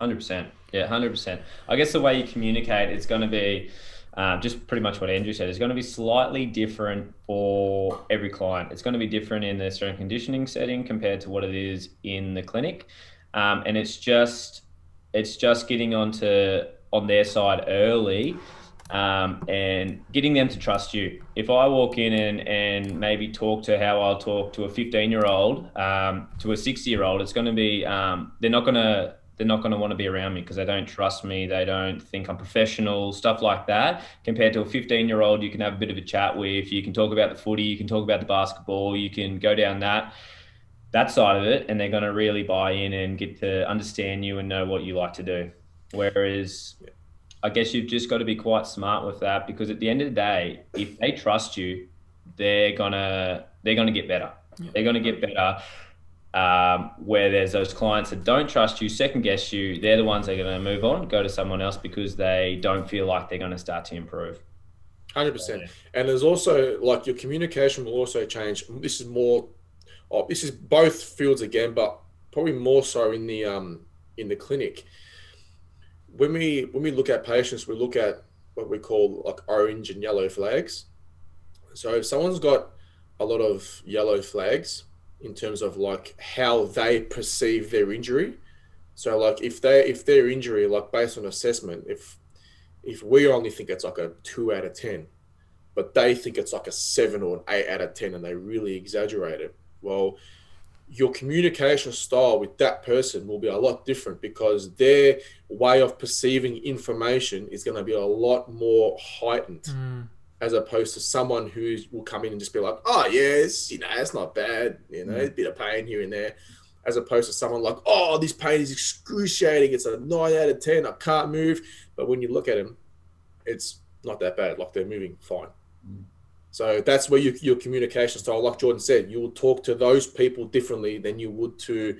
Hundred percent. Yeah, hundred percent. I guess the way you communicate, it's going to be uh, just pretty much what Andrew said. It's going to be slightly different for every client. It's going to be different in the strength conditioning setting compared to what it is in the clinic, um, and it's just it's just getting onto on their side early um, and getting them to trust you. If I walk in and, and maybe talk to how I'll talk to a 15 year old, um, to a 60 year old, it's going to be, um, they're not going to, they're not going to want to be around me because they don't trust me. They don't think I'm professional, stuff like that. Compared to a 15 year old, you can have a bit of a chat with, you can talk about the footy, you can talk about the basketball, you can go down that that side of it and they're going to really buy in and get to understand you and know what you like to do whereas I guess you've just got to be quite smart with that because at the end of the day, if they trust you, they're gonna they're gonna get better. Yeah. They're gonna get better. Um, where there's those clients that don't trust you, second guess you, they're the ones that are going to move on, go to someone else because they don't feel like they're going to start to improve. Hundred percent. And there's also like your communication will also change. This is more. Oh, this is both fields again, but probably more so in the um in the clinic. When we when we look at patients, we look at what we call like orange and yellow flags. So if someone's got a lot of yellow flags in terms of like how they perceive their injury. So like if they if their injury like based on assessment, if if we only think it's like a two out of ten, but they think it's like a seven or an eight out of ten and they really exaggerate it. Well, your communication style with that person will be a lot different because their way of perceiving information is going to be a lot more heightened Mm. as opposed to someone who will come in and just be like, oh, yes, you know, it's not bad, you know, a bit of pain here and there, as opposed to someone like, oh, this pain is excruciating, it's a nine out of 10, I can't move. But when you look at them, it's not that bad, like they're moving fine. So that's where your, your communication style, like Jordan said, you will talk to those people differently than you would to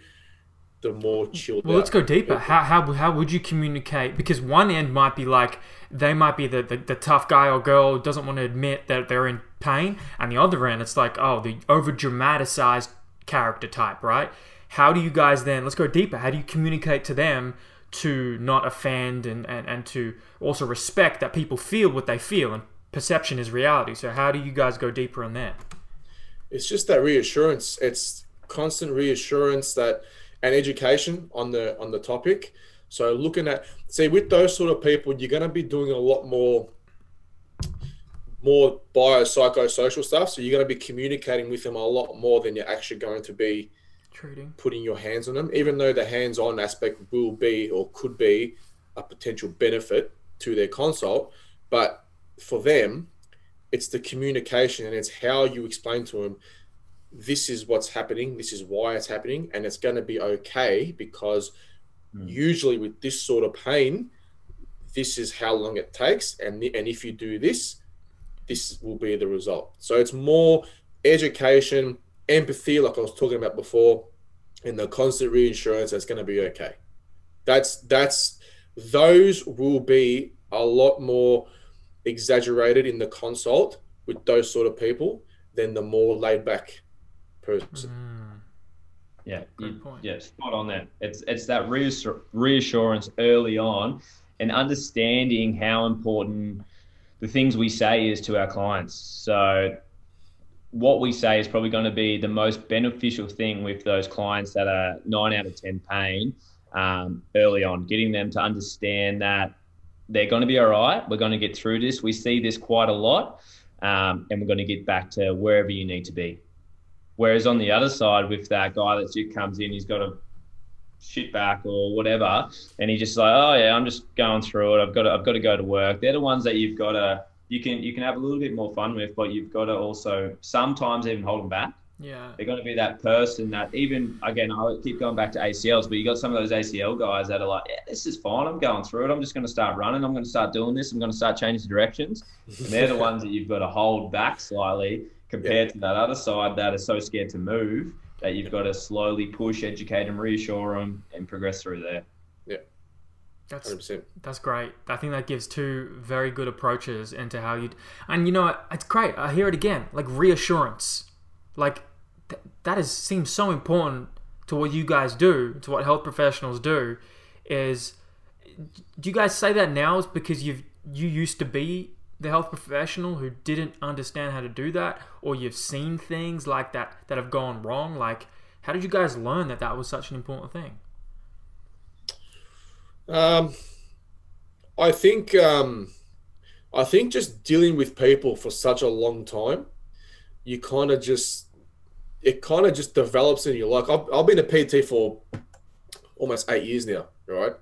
the more chilled. Well, let's go deeper. people. How, how, how would you communicate? Because one end might be like they might be the, the, the tough guy or girl who doesn't want to admit that they're in pain, and the other end it's like oh the over dramatized character type, right? How do you guys then? Let's go deeper. How do you communicate to them to not offend and, and, and to also respect that people feel what they feel and perception is reality. So how do you guys go deeper in that? it's just that reassurance it's constant reassurance that and education on the on the topic so looking at see with those sort of people you're going to be doing a lot more more biopsychosocial stuff so you're going to be communicating with them a lot more than you're actually going to be Trading. putting your hands on them even though the hands-on aspect will be or could be a potential benefit to their consult but for them it's the communication and it's how you explain to them this is what's happening this is why it's happening and it's going to be okay because hmm. usually with this sort of pain this is how long it takes and the, and if you do this this will be the result. So it's more education empathy like i was talking about before and the constant reassurance that's going to be okay. That's that's those will be a lot more exaggerated in the consult with those sort of people than the more laid back person. Mm. Yeah, Good you- point. yeah, spot on that. It's it's that reassur- reassurance early on, and understanding how important the things we say is to our clients. So, what we say is probably going to be the most beneficial thing with those clients that are nine out of ten pain um, early on, getting them to understand that they're going to be all right. We're going to get through this. We see this quite a lot, um, and we're going to get back to wherever you need to be. Whereas on the other side, with that guy that just comes in, he's got a shit back or whatever, and he's just like, oh yeah, I'm just going through it. I've got to, I've got to go to work. They're the ones that you've got to you can you can have a little bit more fun with, but you've got to also sometimes even hold them back. Yeah. They're going to be that person that even again I keep going back to ACLs, but you got some of those ACL guys that are like, yeah, this is fine. I'm going through it. I'm just going to start running. I'm going to start doing this. I'm going to start changing directions. And they're the ones that you've got to hold back slightly compared to that other side that are so scared to move that you've got to slowly push, educate them, reassure them, and progress through there. Yeah. That's 100%. That's great. I think that gives two very good approaches into how you'd. And you know, it's great. I hear it again, like reassurance. Like th- that is seems so important to what you guys do, to what health professionals do. Is do you guys say that now? Is because you've you used to be the health professional who didn't understand how to do that, or you've seen things like that that have gone wrong? Like, how did you guys learn that that was such an important thing? Um, I think um, I think just dealing with people for such a long time, you kind of just it kind of just develops in you. Like I've, I've been a PT for almost eight years now, right?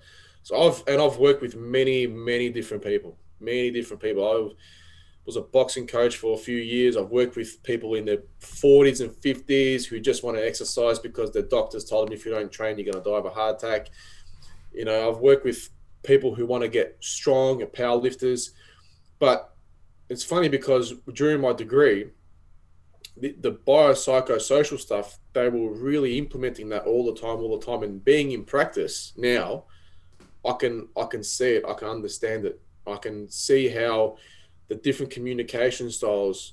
So I've and I've worked with many many different people, many different people. I was a boxing coach for a few years. I've worked with people in their 40s and 50s who just want to exercise because their doctors told them if you don't train, you're going to die of a heart attack. You know, I've worked with people who want to get strong and power lifters. But it's funny because during my degree, the, the biopsychosocial stuff, they were really implementing that all the time, all the time. And being in practice now, I can I can see it, I can understand it. I can see how the different communication styles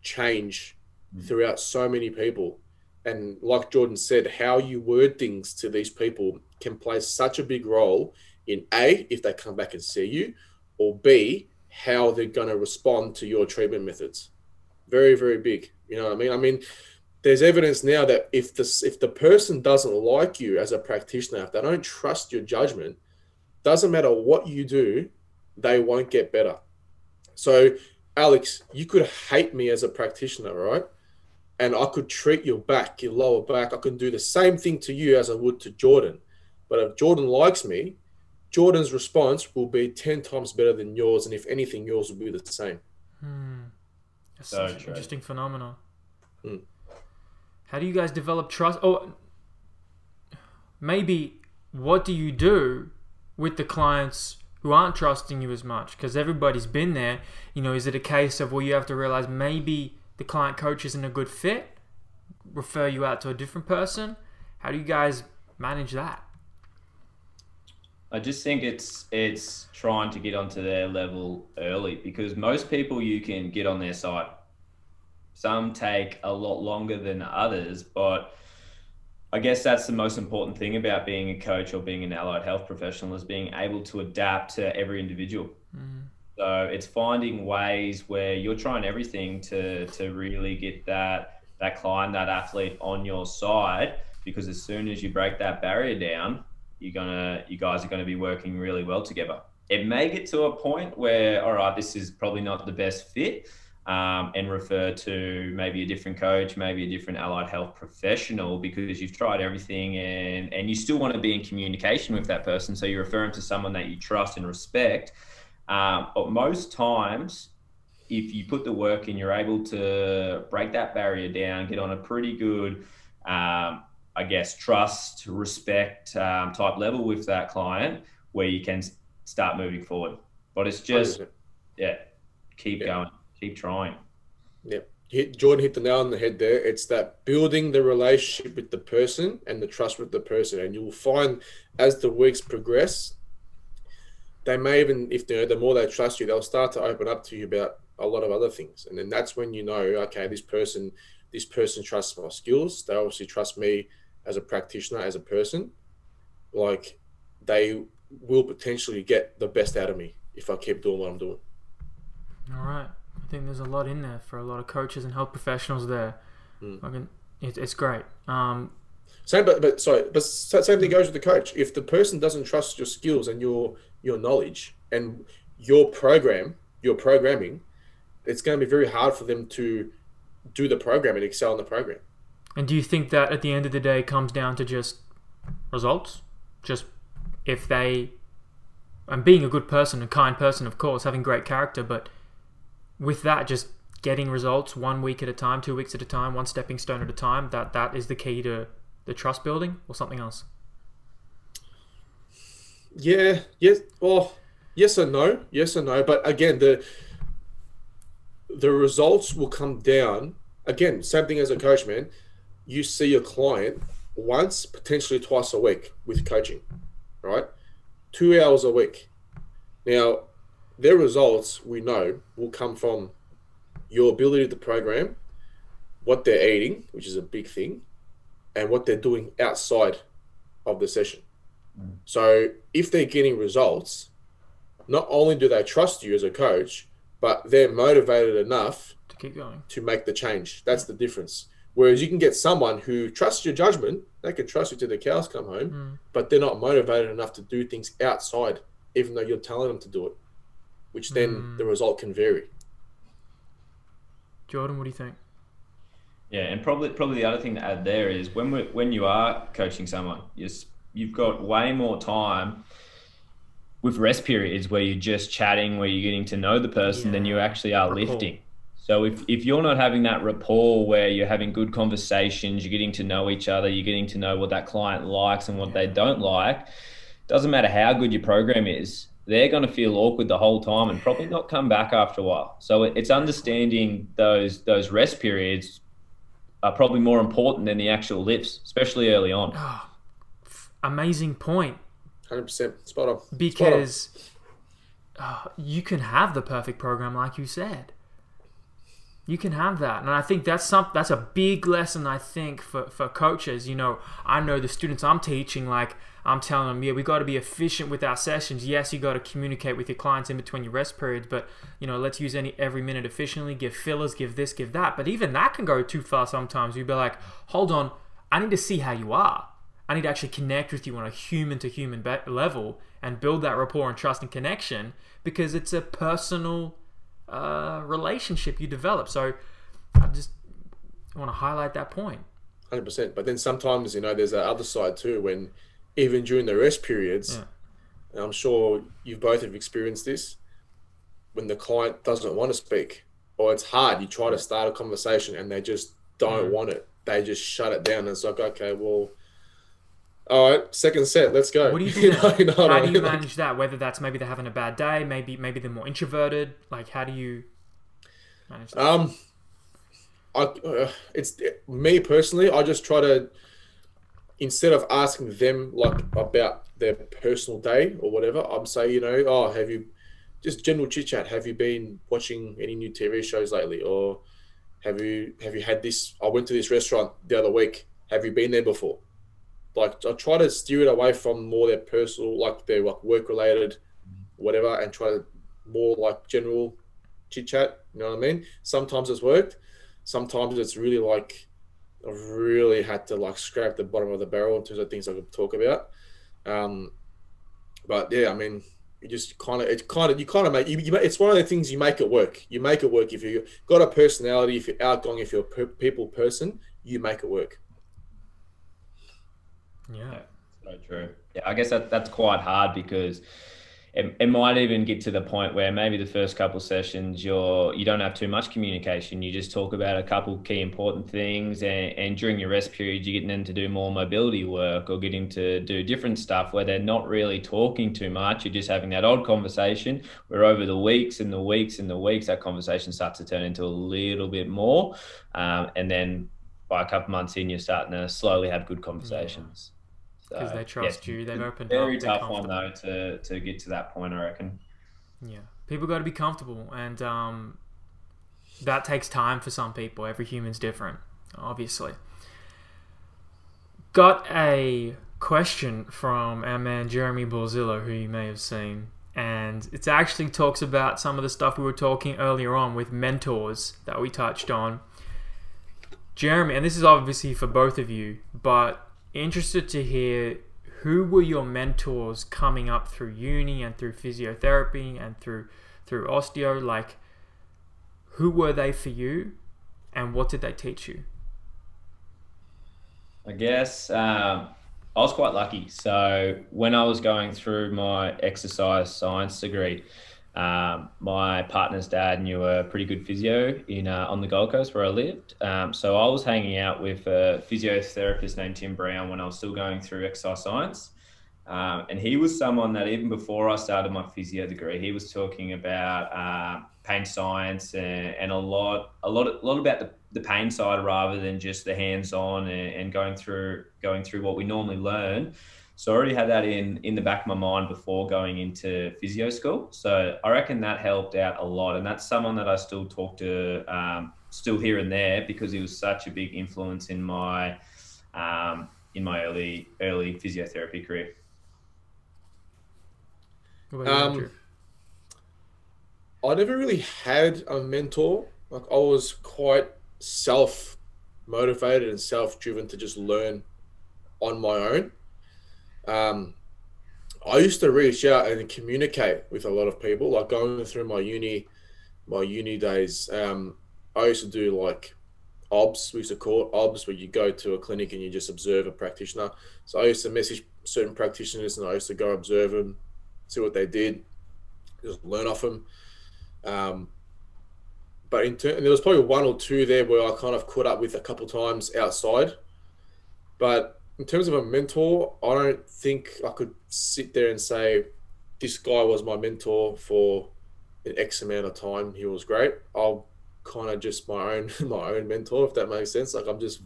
change mm. throughout so many people. And like Jordan said, how you word things to these people can play such a big role in A, if they come back and see you, or B, how they're going to respond to your treatment methods. Very, very big. You know what I mean? I mean, there's evidence now that if the if the person doesn't like you as a practitioner, if they don't trust your judgment, doesn't matter what you do, they won't get better. So, Alex, you could hate me as a practitioner, right? And I could treat your back, your lower back. I can do the same thing to you as I would to Jordan. But if Jordan likes me, Jordan's response will be 10 times better than yours. And if anything, yours will be the same. Hmm. That's So such an true. interesting phenomenon. Hmm. How do you guys develop trust? Oh, maybe what do you do with the clients who aren't trusting you as much? Because everybody's been there. You know, is it a case of where you have to realize maybe the client coach isn't a good fit, refer you out to a different person? How do you guys manage that? I just think it's it's trying to get onto their level early because most people you can get on their side. Some take a lot longer than others, but I guess that's the most important thing about being a coach or being an allied health professional is being able to adapt to every individual. Mm. So it's finding ways where you're trying everything to to really get that that client, that athlete on your side, because as soon as you break that barrier down, you're gonna you guys are gonna be working really well together. It may get to a point where, all right, this is probably not the best fit, um, and refer to maybe a different coach, maybe a different allied health professional because you've tried everything and and you still want to be in communication with that person. So you refer them to someone that you trust and respect. Um, but most times, if you put the work in, you're able to break that barrier down, get on a pretty good, um, I guess, trust, respect um, type level with that client where you can start moving forward. But it's just, 100%. yeah, keep Yeah. going, keep trying. hit Jordan hit the nail on the head there. It's that building the relationship with the person and the trust with the person, and you will find as the weeks progress, they may even if they the more they trust you, they'll start to open up to you about a lot of other things, and then that's when you know, okay, this person, this person trusts my skills. They obviously trust me as a practitioner, as a person. Like they will potentially get the best out of me if I keep doing what I'm doing. All right. I think there's a lot in there for a lot of coaches and health professionals there. Mm. Fucking- it, it's great. Um, Same, but but sorry, but same thing goes with the coach. If the person doesn't trust your skills and your your knowledge and your program, your programming, it's going to be very hard for them to do the program and excel in the program. And do you think that at the end of the day comes down to just results? Just if they, and being a good person, a kind person, of course, having great character, but with that, just getting results one week at a time, two weeks at a time, one stepping stone at a time. That that is the key to the trust building, or something else. Yeah, yes, well, yes and no, yes and no. But again, the the results will come down. Again, same thing as a coach, man. You see your client once, potentially twice a week with coaching, right? Two hours a week. Now, their results we know will come from your ability to program, what they're eating, which is a big thing, and what they're doing outside of the session. Mm. So if they're getting results, not only do they trust you as a coach, but they're motivated enough To keep going. to make the change. That's the difference. Whereas you can get someone who trusts your judgment, they can trust you till the cows come home, Mm. but they're not motivated enough to do things outside, even though you're telling them to do it, which then Mm. the result can vary. Jordan, what do you think? Yeah, and probably probably the other thing to add there is when we when you are coaching someone, you s- you've got way more time with rest periods where you're just chatting, where you're getting to know the person than you actually are rapport. lifting. So if, if you're not having that rapport where you're having good conversations, you're getting to know each other, you're getting to know what that client likes and what they don't like, doesn't matter how good your program is, they're going to feel awkward the whole time and probably not come back after a while. So it's understanding those those rest periods are probably more important than the actual lifts, especially early on. Oh, f- amazing point. 100% spot on. because uh, you can have the perfect program, like you said. You can have that, and I think that's some that's a big lesson. I think for for coaches, you know, I know the students I'm teaching, like I'm telling them, yeah, we got to be efficient with our sessions. Yes, you got to communicate with your clients in between your rest periods, but you know, let's use any every minute efficiently. Give fillers, give this, give that. But even that can go too far sometimes. You'd be like, hold on, I need to see how you are. I need to actually connect with you on a human to human level and build that rapport and trust and connection because it's a personal uh, relationship you develop. So I just want to highlight that point. Hundred percent. But then sometimes you know there's that other side too when even during the rest periods, yeah. and I'm sure you both have experienced this, when the client doesn't want to speak or it's hard, you try to start a conversation and they just don't mm. want it. They just shut it down. And it's like, okay, well, all right, second set, let's go. What do you do? you know, you know how do you manage that? Whether that's maybe they're having a bad day, maybe maybe they're more introverted. Like, how do you manage that? Um, I uh, it's me personally. I just try to instead of asking them like about their personal day or whatever, I'm saying, you know, oh, have you just general chit chat? Have you been watching any new TV shows lately, or have you have you had this? I went to this restaurant the other week. Have you been there before? Like I try to steer it away from more their personal, like their like work related, whatever, and try to more like general chit chat. You know what I mean? Sometimes it's worked. Sometimes it's really like I've really had to like scrape the bottom of the barrel in terms of things I could talk about. Um, but yeah, I mean, you just kind of, it kind of, you kind of make, you, you, it's one of the things you make it work. You make it work. If you've got a personality, if you're outgoing, if you're a people person, you make it work. Yeah. So true. Yeah, I guess that, that's quite hard because it, it might even get to the point where maybe the first couple sessions you're you don't have too much communication you just talk about a couple key important things and, and during your rest period you're getting them to do more mobility work or getting to do different stuff where they're not really talking too much you're just having that odd conversation where over the weeks and the weeks and the weeks that conversation starts to turn into a little bit more um, and then by a couple months in you're starting to slowly have good conversations because so, they trust yeah, you. They've opened very up. Very tough one though to to get to that point. I reckon. Yeah, people got to be comfortable, and um, that takes time for some people. Every human's different, obviously. Got a question from our man Jeremy Borzillo, who you may have seen, and it actually talks about some of the stuff we were talking earlier on with mentors that we touched on. Jeremy, and this is obviously for both of you, but interested to hear who were your mentors coming up through uni and through physiotherapy and through through osteo? Like who were they for you and what did they teach you? I guess um, i was quite lucky. So when i was going through my exercise science degree um, my partner's dad knew a pretty good physio in uh, on the Gold Coast where I lived. Um, so I was hanging out with a physiotherapist named Tim Brown when I was still going through exercise science. Um, and he was someone that even before I started my physio degree, he was talking about uh, pain science and, and, a lot, a lot, a lot about the, the pain side rather than just the hands-on and, and going through going through what we normally learn. So I already had that in in the back of my mind before going into physio school. So I reckon that helped out a lot, and that's someone that I still talk to um, still here and there because he was such a big influence in my um, in my early early physiotherapy career. Um, I never really had a mentor. Like I was quite self motivated and self driven to just learn on my own um, I used to reach out and communicate with a lot of people. Like going through my uni, my uni days, um, I used to do like OBS. We used to call it OBS, where you go to a clinic and you just observe a practitioner. So I used to message certain practitioners and I used to go observe them, see what they did, just learn off them. Um, but in turn, there was probably one or two there where I kind of caught up with a couple times outside. But in terms of a mentor, I don't think I could sit there and say this guy was my mentor for an X amount of time. He was great. I'll kind of just my own my own mentor, if that makes sense. Like I'm just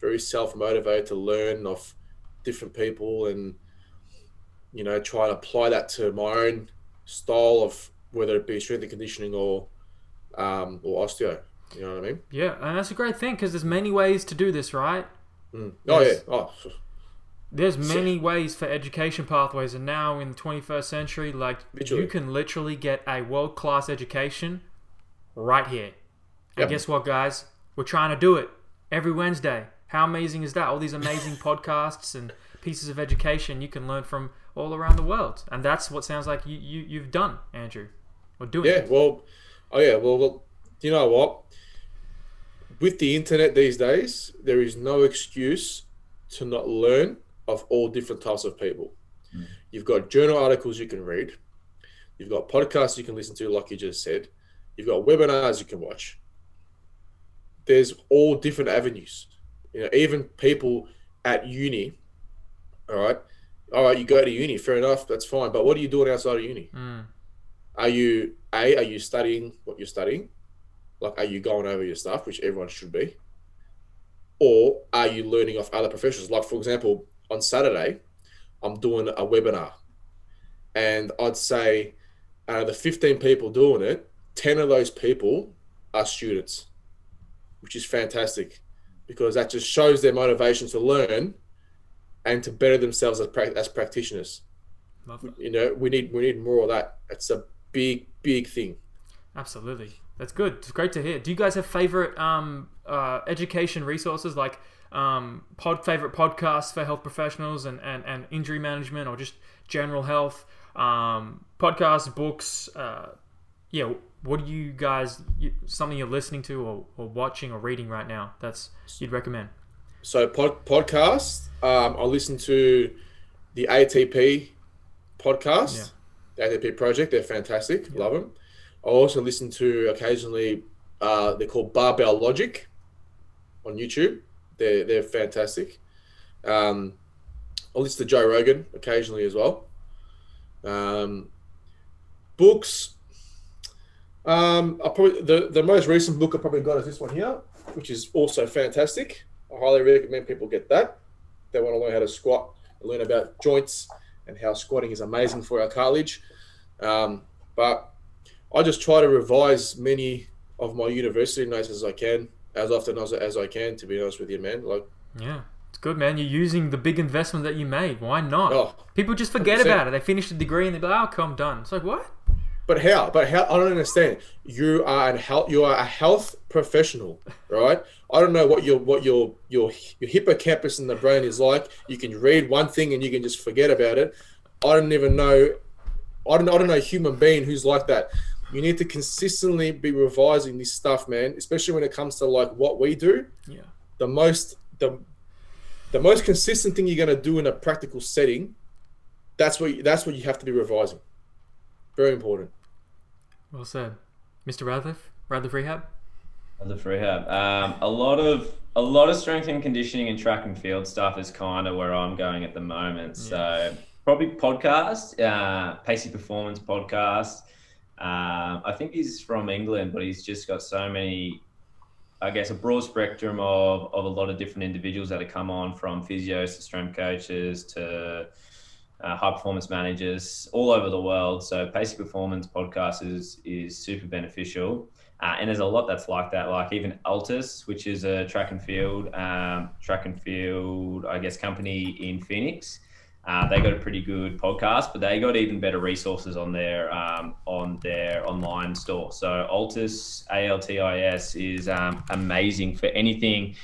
very self motivated to learn of different people and you know try and apply that to my own style of whether it be strength and conditioning or um, or osteo. You know what I mean? Yeah, and that's a great thing because there's many ways to do this, right? Mm. Oh yeah. Oh, There's many ways for education pathways, and now in the 21st century, like Literally. you can literally get a world class education right here. And Yep. guess what, guys? We're trying to do it every Wednesday. How amazing is that? All these amazing podcasts and pieces of education you can learn from all around the world, and that's what sounds like you, you you've done, Andrew, or doing. yeah. Well, oh yeah. Well, well, do you know what? With the internet these days, there is no excuse to not learn of all different types of people. You've got journal articles you can read. You've got podcasts you can listen to, like you just said. You've got webinars you can watch. There's all different avenues. You know, even people at uni. All right, all right. You go to uni, fair enough. That's fine. But what are you doing outside of uni? Mm, Are you a? Are you studying what you're studying? Like, are you going over your stuff, which everyone should be? Or are you learning off other professionals? Like, for example, on Saturday, I'm doing a webinar, and I'd say out of the 15 people doing it, 10 of those people are students, which is fantastic because that just shows their motivation to learn and to better themselves as, as practitioners. You know, we need we need more of that. It's a big big thing. Absolutely. That's good. It's great to hear. Do you guys have favorite um, uh, education resources like um, pod favorite podcasts for health professionals and, and, and injury management or just general health? Um, podcasts, books. Uh, yeah. What do you guys you, something you're listening to or, or watching or reading right now that's you'd recommend? So pod, podcast, um, I listen to the ATP podcast, the ATP project. They're fantastic. Love them. I also listen to occasionally. Uh, they're called Barbell Logic on YouTube. They're they're fantastic. Um, I listen to Joe Rogan occasionally as well. Um, books. Um, I probably the, the most recent book I probably got is this one here, which is also fantastic. I highly recommend people get that. They want to learn how to squat, learn about joints, and how squatting is amazing for our cartilage. Um, but I just try to revise many of my university notes as I can, as often as, as I can. To be honest with you, man. Like, Yeah. It's good, man. You're using the big investment that you made. Why not? oh, People just forget 100%. about it. They finish a degree and they're like, "Oh, I'm done." It's like what? But how? But how? I don't understand. You are a health. You are a health professional, right? I don't know what your what your your your hippocampus in the brain is like. You can read one thing and you can just forget about it. I don't even know. I don't. I don't know a human being who's like that. You need to consistently be revising this stuff, man. Especially when it comes to like what we do. Yeah. The most the the most consistent thing you're going to do in a practical setting. That's what you, that's what you have to be revising. Very important. Well said, Mr. Radcliffe. Radcliffe Rehab. The rehab. Um, a lot of a lot of strength and conditioning and track and field stuff is kind of where I'm going at the moment. So probably podcast, uh, Pacey Performance podcast. Um, I think he's from England, but he's just got so many, I guess, a broad spectrum of, of a lot of different individuals that have come on from physios to strength coaches to uh, high performance managers all over the world. So Pacey Performance podcast is is super beneficial. Uh, and there's a lot that's like that, like even ALTIS, which is a track and field, um, track and field, I guess, company in Phoenix. Uh, they got a pretty good podcast, but they got even better resources on their um, on their online store. So ALTIS, A-L-T-I-S, is um, amazing for anything,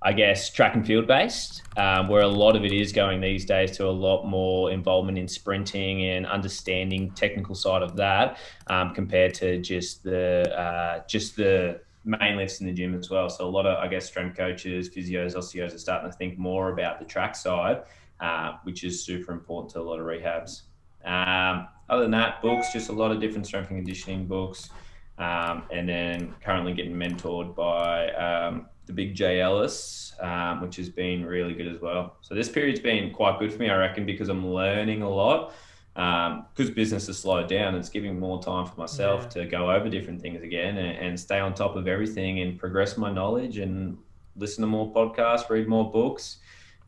I guess, track and field based, um, where a lot of it is going these days to a lot more involvement in sprinting and understanding technical side of that, um, compared to just the uh, just the main lifts in the gym as well. So a lot of, I guess, strength coaches, physios, osteos are starting to think more about the track side, uh, which is super important to a lot of rehabs. Um, other than that, books, just a lot of different strength and conditioning books. Um, and then currently getting mentored by um, the big Jay Ellis, um, which has been really good as well. So this period's been quite good for me, I reckon, because I'm learning a lot. Because business has slowed down, it's giving more time for myself Yeah. to go over different things again and, and stay on top of everything and progress my knowledge and listen to more podcasts, read more books,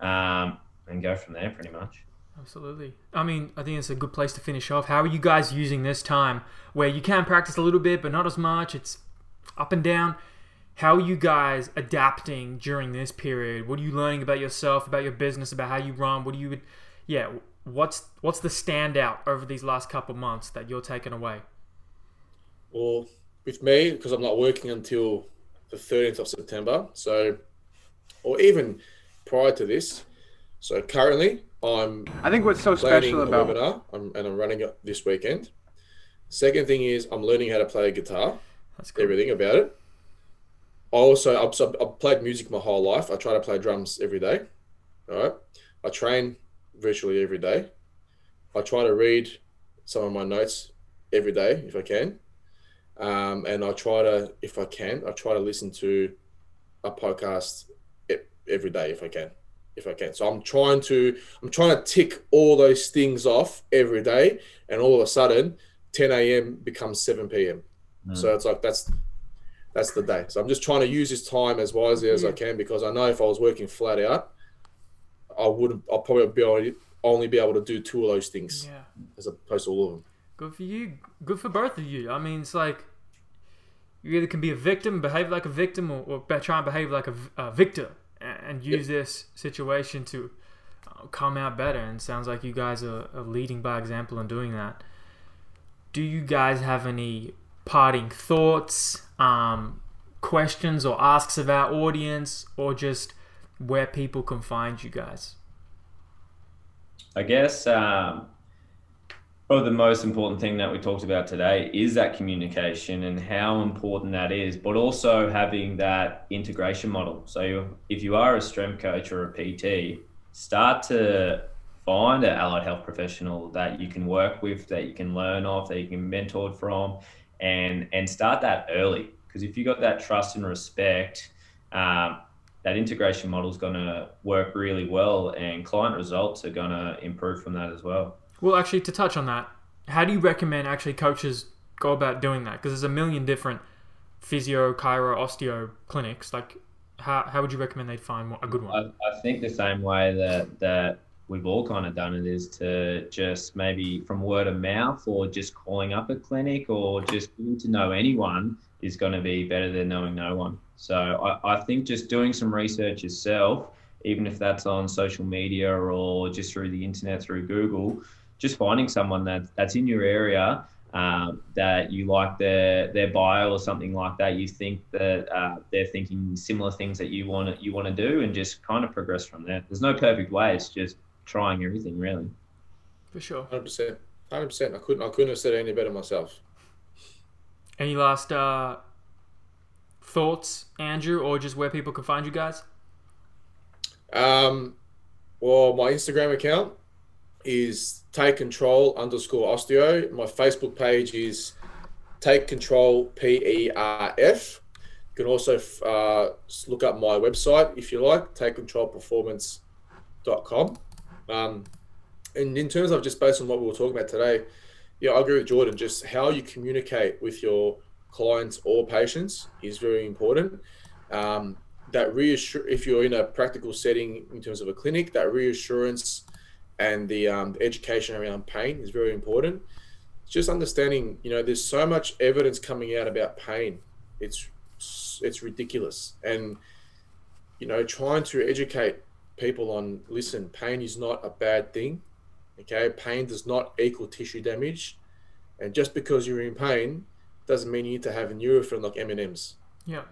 um, and go from there pretty much. Absolutely. I mean, I think it's a good place to finish off. How are you guys using this time where you can practice a little bit, but not as much? It's up and down. How are you guys adapting during this period? What are you learning about yourself, about your business, about how you run? What do you, yeah, what's what's the standout over these last couple months that you're taking away? Well, with me, because I'm not working until the 13th of September, so, or even prior to this, so currently I'm. I think what's so special about webinar, I'm, and I'm running it this weekend. Second thing is I'm learning how to play guitar. That's cool. Everything about it. I also I've, I've played music my whole life. I try to play drums every day. All right. I train virtually every day. I try to read some of my notes every day if I can. Um, and I try to, if I can, I try to listen to a podcast every day if I can, if I can. So I'm trying to, I'm trying to tick all those things off every day, and all of a sudden, 10 a.m. becomes 7 p.m. Mm. So it's like that's that's the day. So I'm just trying to use this time as wisely as yeah. I can because I know if I was working flat out, I wouldn't. I'll probably be able to, only be able to do two of those things, yeah. as opposed to all of them. Good for you. Good for both of you. I mean, it's like you either can be a victim, behave like a victim, or, or try and behave like a, a victor, and use this situation to uh, come out better. And sounds like you guys are, are leading by example in doing that. Do you guys have any parting thoughts, um, questions, or asks of our audience, or just where people can find you guys? I guess um, probably the most important thing that we talked about today is that communication and how important that is, but also having that integration model. So if you are a strength coach or a PT, start to find an allied health professional that you can work with, that you can learn off, that you can mentor from, and and start that early. Because if you got that trust and respect, um, that integration model is going to work really well, and client results are going to improve from that as well. Well, actually, to touch on that, how do you recommend actually coaches go about doing that? Because there's a million different physio, chiro, osteo clinics. Like, how, how would you recommend they find a good one? I, I think the same way that that we've all kind of done it is to just maybe from word of mouth or just calling up a clinic or just getting to know anyone is going to be better than knowing no one. So I, I think just doing some research yourself, even if that's on social media or just through the internet, through Google, just finding someone that, that's in your area um, that you like their their bio or something like that. You think that uh, they're thinking similar things that you want to, you want to do, and just kind of progress from there. There's no perfect way. It's just trying everything really. For sure. Hundred percent. Hundred percent. I couldn't. I couldn't have said it any better myself. Any last uh, thoughts, Andrew, or just where people can find you guys? Um, well, my Instagram account is take control underscore osteo. My Facebook page is take control P E R F. You can also uh, look up my website if you like, takecontrolperformance.com. Um, and in terms of just based on what we were talking about today, yeah, I agree with Jordan. Just how you communicate with your clients or patients is very important. Um, that reassure if you're in a practical setting in terms of a clinic, that reassurance and the, um, the education around pain is very important. Just understanding, you know, there's so much evidence coming out about pain. It's it's ridiculous, and you know, trying to educate people on listen, pain is not a bad thing. Okay, pain does not equal tissue damage, and just because you're in pain doesn't mean you need to have a Nurofen like M and M's. Yeah.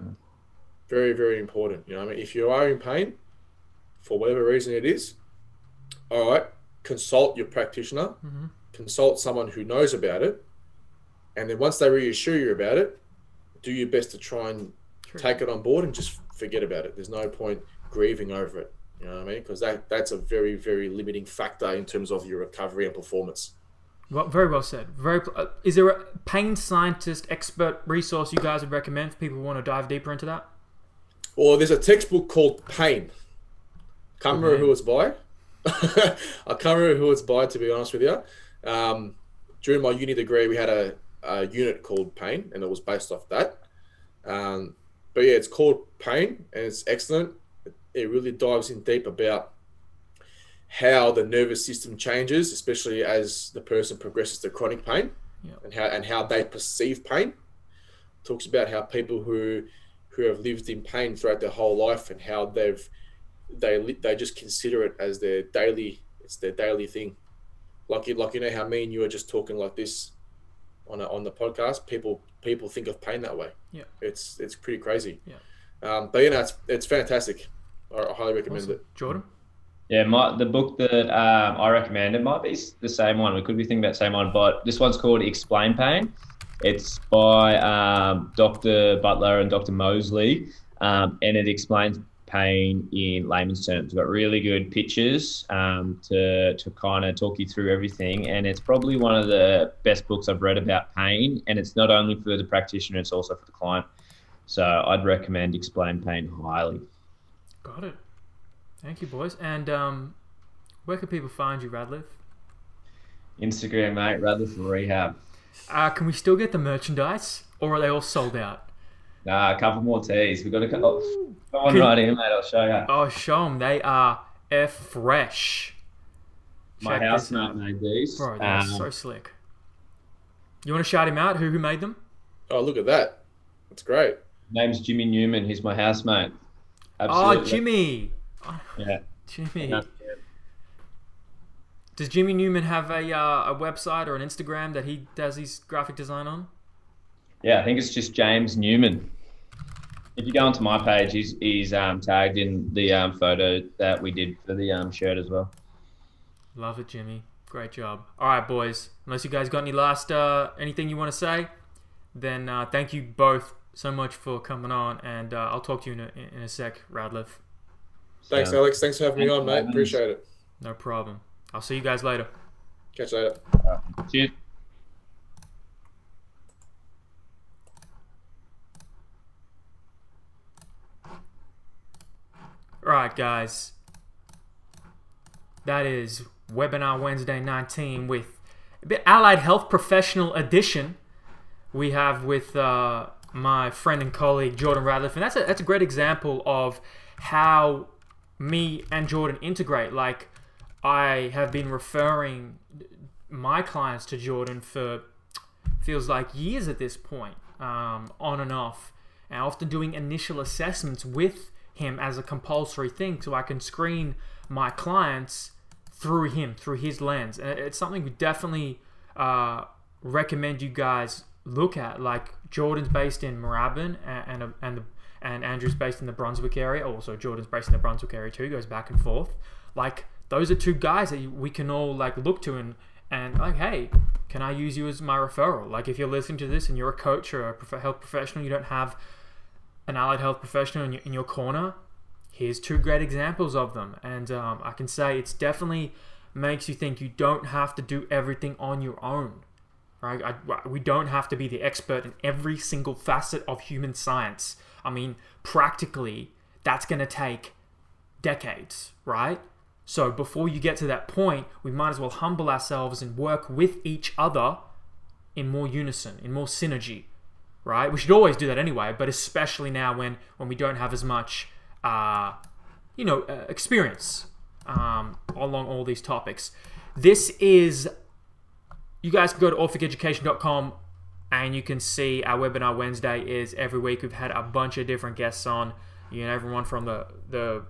Very very important. You know, I mean, if you are in pain, for whatever reason it is, all right, consult your practitioner, mm-hmm. consult someone who knows about it, and then once they reassure you about it, do your best to try and True. take it on board and just forget about it. There's no point grieving over it. You know what I mean? Because that that's a very very limiting factor in terms of your recovery and performance. Well, very well said. Very. Uh, is there a pain scientist expert resource you guys would recommend for people who want to dive deeper into that? Well, there's a textbook called Pain. Can't remember who it's by. I can't remember who it's by, to be honest with you. Um, during my uni degree, we had a, a, unit called Pain, and it was based off that. Um, but yeah, it's called Pain, and it's excellent. It really dives in deep about how the nervous system changes, especially as the person progresses to chronic pain, Yeah. and how and how they perceive pain. Talks about how people who who have lived in pain throughout their whole life and how they've they they just consider it as their daily it's their daily thing. Like you like you know how me and you are just talking like this on a, on the podcast. People people think of pain that way. Yeah. it's it's pretty crazy. Yeah. Um, but you know, it's it's fantastic. I, I highly recommend Awesome. it. Jordan? Yeah, my, the book that um, I recommend, it might be the same one. We could be thinking about the same one, but this one's called Explain Pain. It's by um, Dr. Butler and Dr. Moseley, um, and it explains pain in layman's terms. It's got really good pictures um, to, to kind of talk you through everything, and it's probably one of the best books I've read about pain, and it's not only for the practitioner, it's also for the client. So I'd recommend Explain Pain highly. Got it. Thank you, boys. And um, where can people find you, Radliff? Instagram, mate, rather for rehab. Uh, can we still get the merchandise, or are they all sold out? Nah, a couple more teas. We've got a couple. Come on Can- right in, mate. I'll show you. Oh, show them. They are F fresh. My Check this housemate made these. Bro, they're Um, so slick. You want to shout him out? Who who made them? Oh, look at that! That's great. name's Jimmy Newman. He's my housemate. Oh, Jimmy. Yeah. Jimmy. Yeah. Does Jimmy Newman have a uh, a website or an Instagram that he does his graphic design on? Yeah, I think it's just James Newman. If you go onto my page, he's, he's um, tagged in the um, photo that we did for the um, shirt as well. Love it, Jimmy. Great job. All right, boys. Unless you guys got any last uh, anything you want to say, then uh, thank you both so much for coming on, and uh, I'll talk to you in a, in a sec, Radliff. Thanks, So- Alex. Thanks for having me on, mate. having. Appreciate it. No problem. I'll see you guys later. Catch you later. Cheers. Right, guys. That is Webinar Wednesday 19 with Allied Health Professional Edition. We have with uh, my friend and colleague Jordan Radliff, and that's a, that's a great example of how me and Jordan integrate. Like, I have been referring my clients to Jordan for feels like years at this point, um, on and off, and often doing initial assessments with him as a compulsory thing, so I can screen my clients through him, through his lens. And it's something we definitely uh, recommend you guys look at. Like Jordan's based in Moorabbin, and and and, the, and Andrew's based in the Brunswick area. Also, Jordan's based in the Brunswick area too. Goes back and forth. Like those are two guys that we can all like look to and and like, hey, can I use you as my referral? Like, if you're listening to this and you're a coach or a health professional, you don't have an allied health professional in your, in your corner. Here's two great examples of them, and um, I can say it's definitely makes you think you don't have to do everything on your own. Right? I, we don't have to be the expert in every single facet of human science. I mean, practically, that's going to take decades, right? So before you get to that point, we might as well humble ourselves and work with each other in more unison, in more synergy, right? We should always do that anyway, but especially now when when we don't have as much, uh, you know, uh, experience um, along all these topics. This is, you guys can go to orphiceducation.com and you can see our webinar Wednesday is every week. We've had a bunch of different guests on, you know, everyone from the the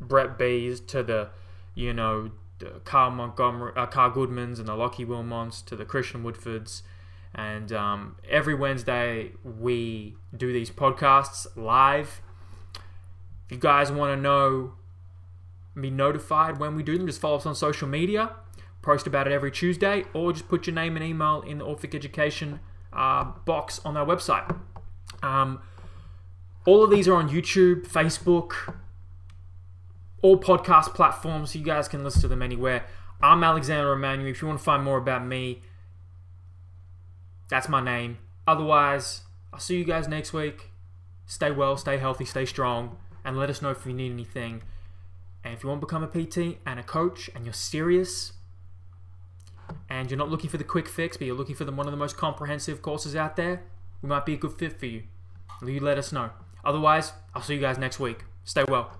Brett Bees to the, you know, the Carl Montgomery, uh, Carl Goodmans and the Lockie Wilmots to the Christian Woodfords. And um, every Wednesday we do these podcasts live. If you guys want to know, be notified when we do them, just follow us on social media. Post about it every Tuesday, or just put your name and email in the Orphic Education uh, box on our website. Um, all of these are on YouTube, Facebook, all podcast platforms, so you guys can listen to them anywhere. I'm Alexander Emanuel. If you want to find more about me, that's my name. Otherwise, I'll see you guys next week. Stay well, stay healthy, stay strong, and let us know if you need anything. And if you want to become a PT and a coach and you're serious and you're not looking for the quick fix, but you're looking for the, one of the most comprehensive courses out there, we might be a good fit for you. You let us know. Otherwise, I'll see you guys next week. Stay well.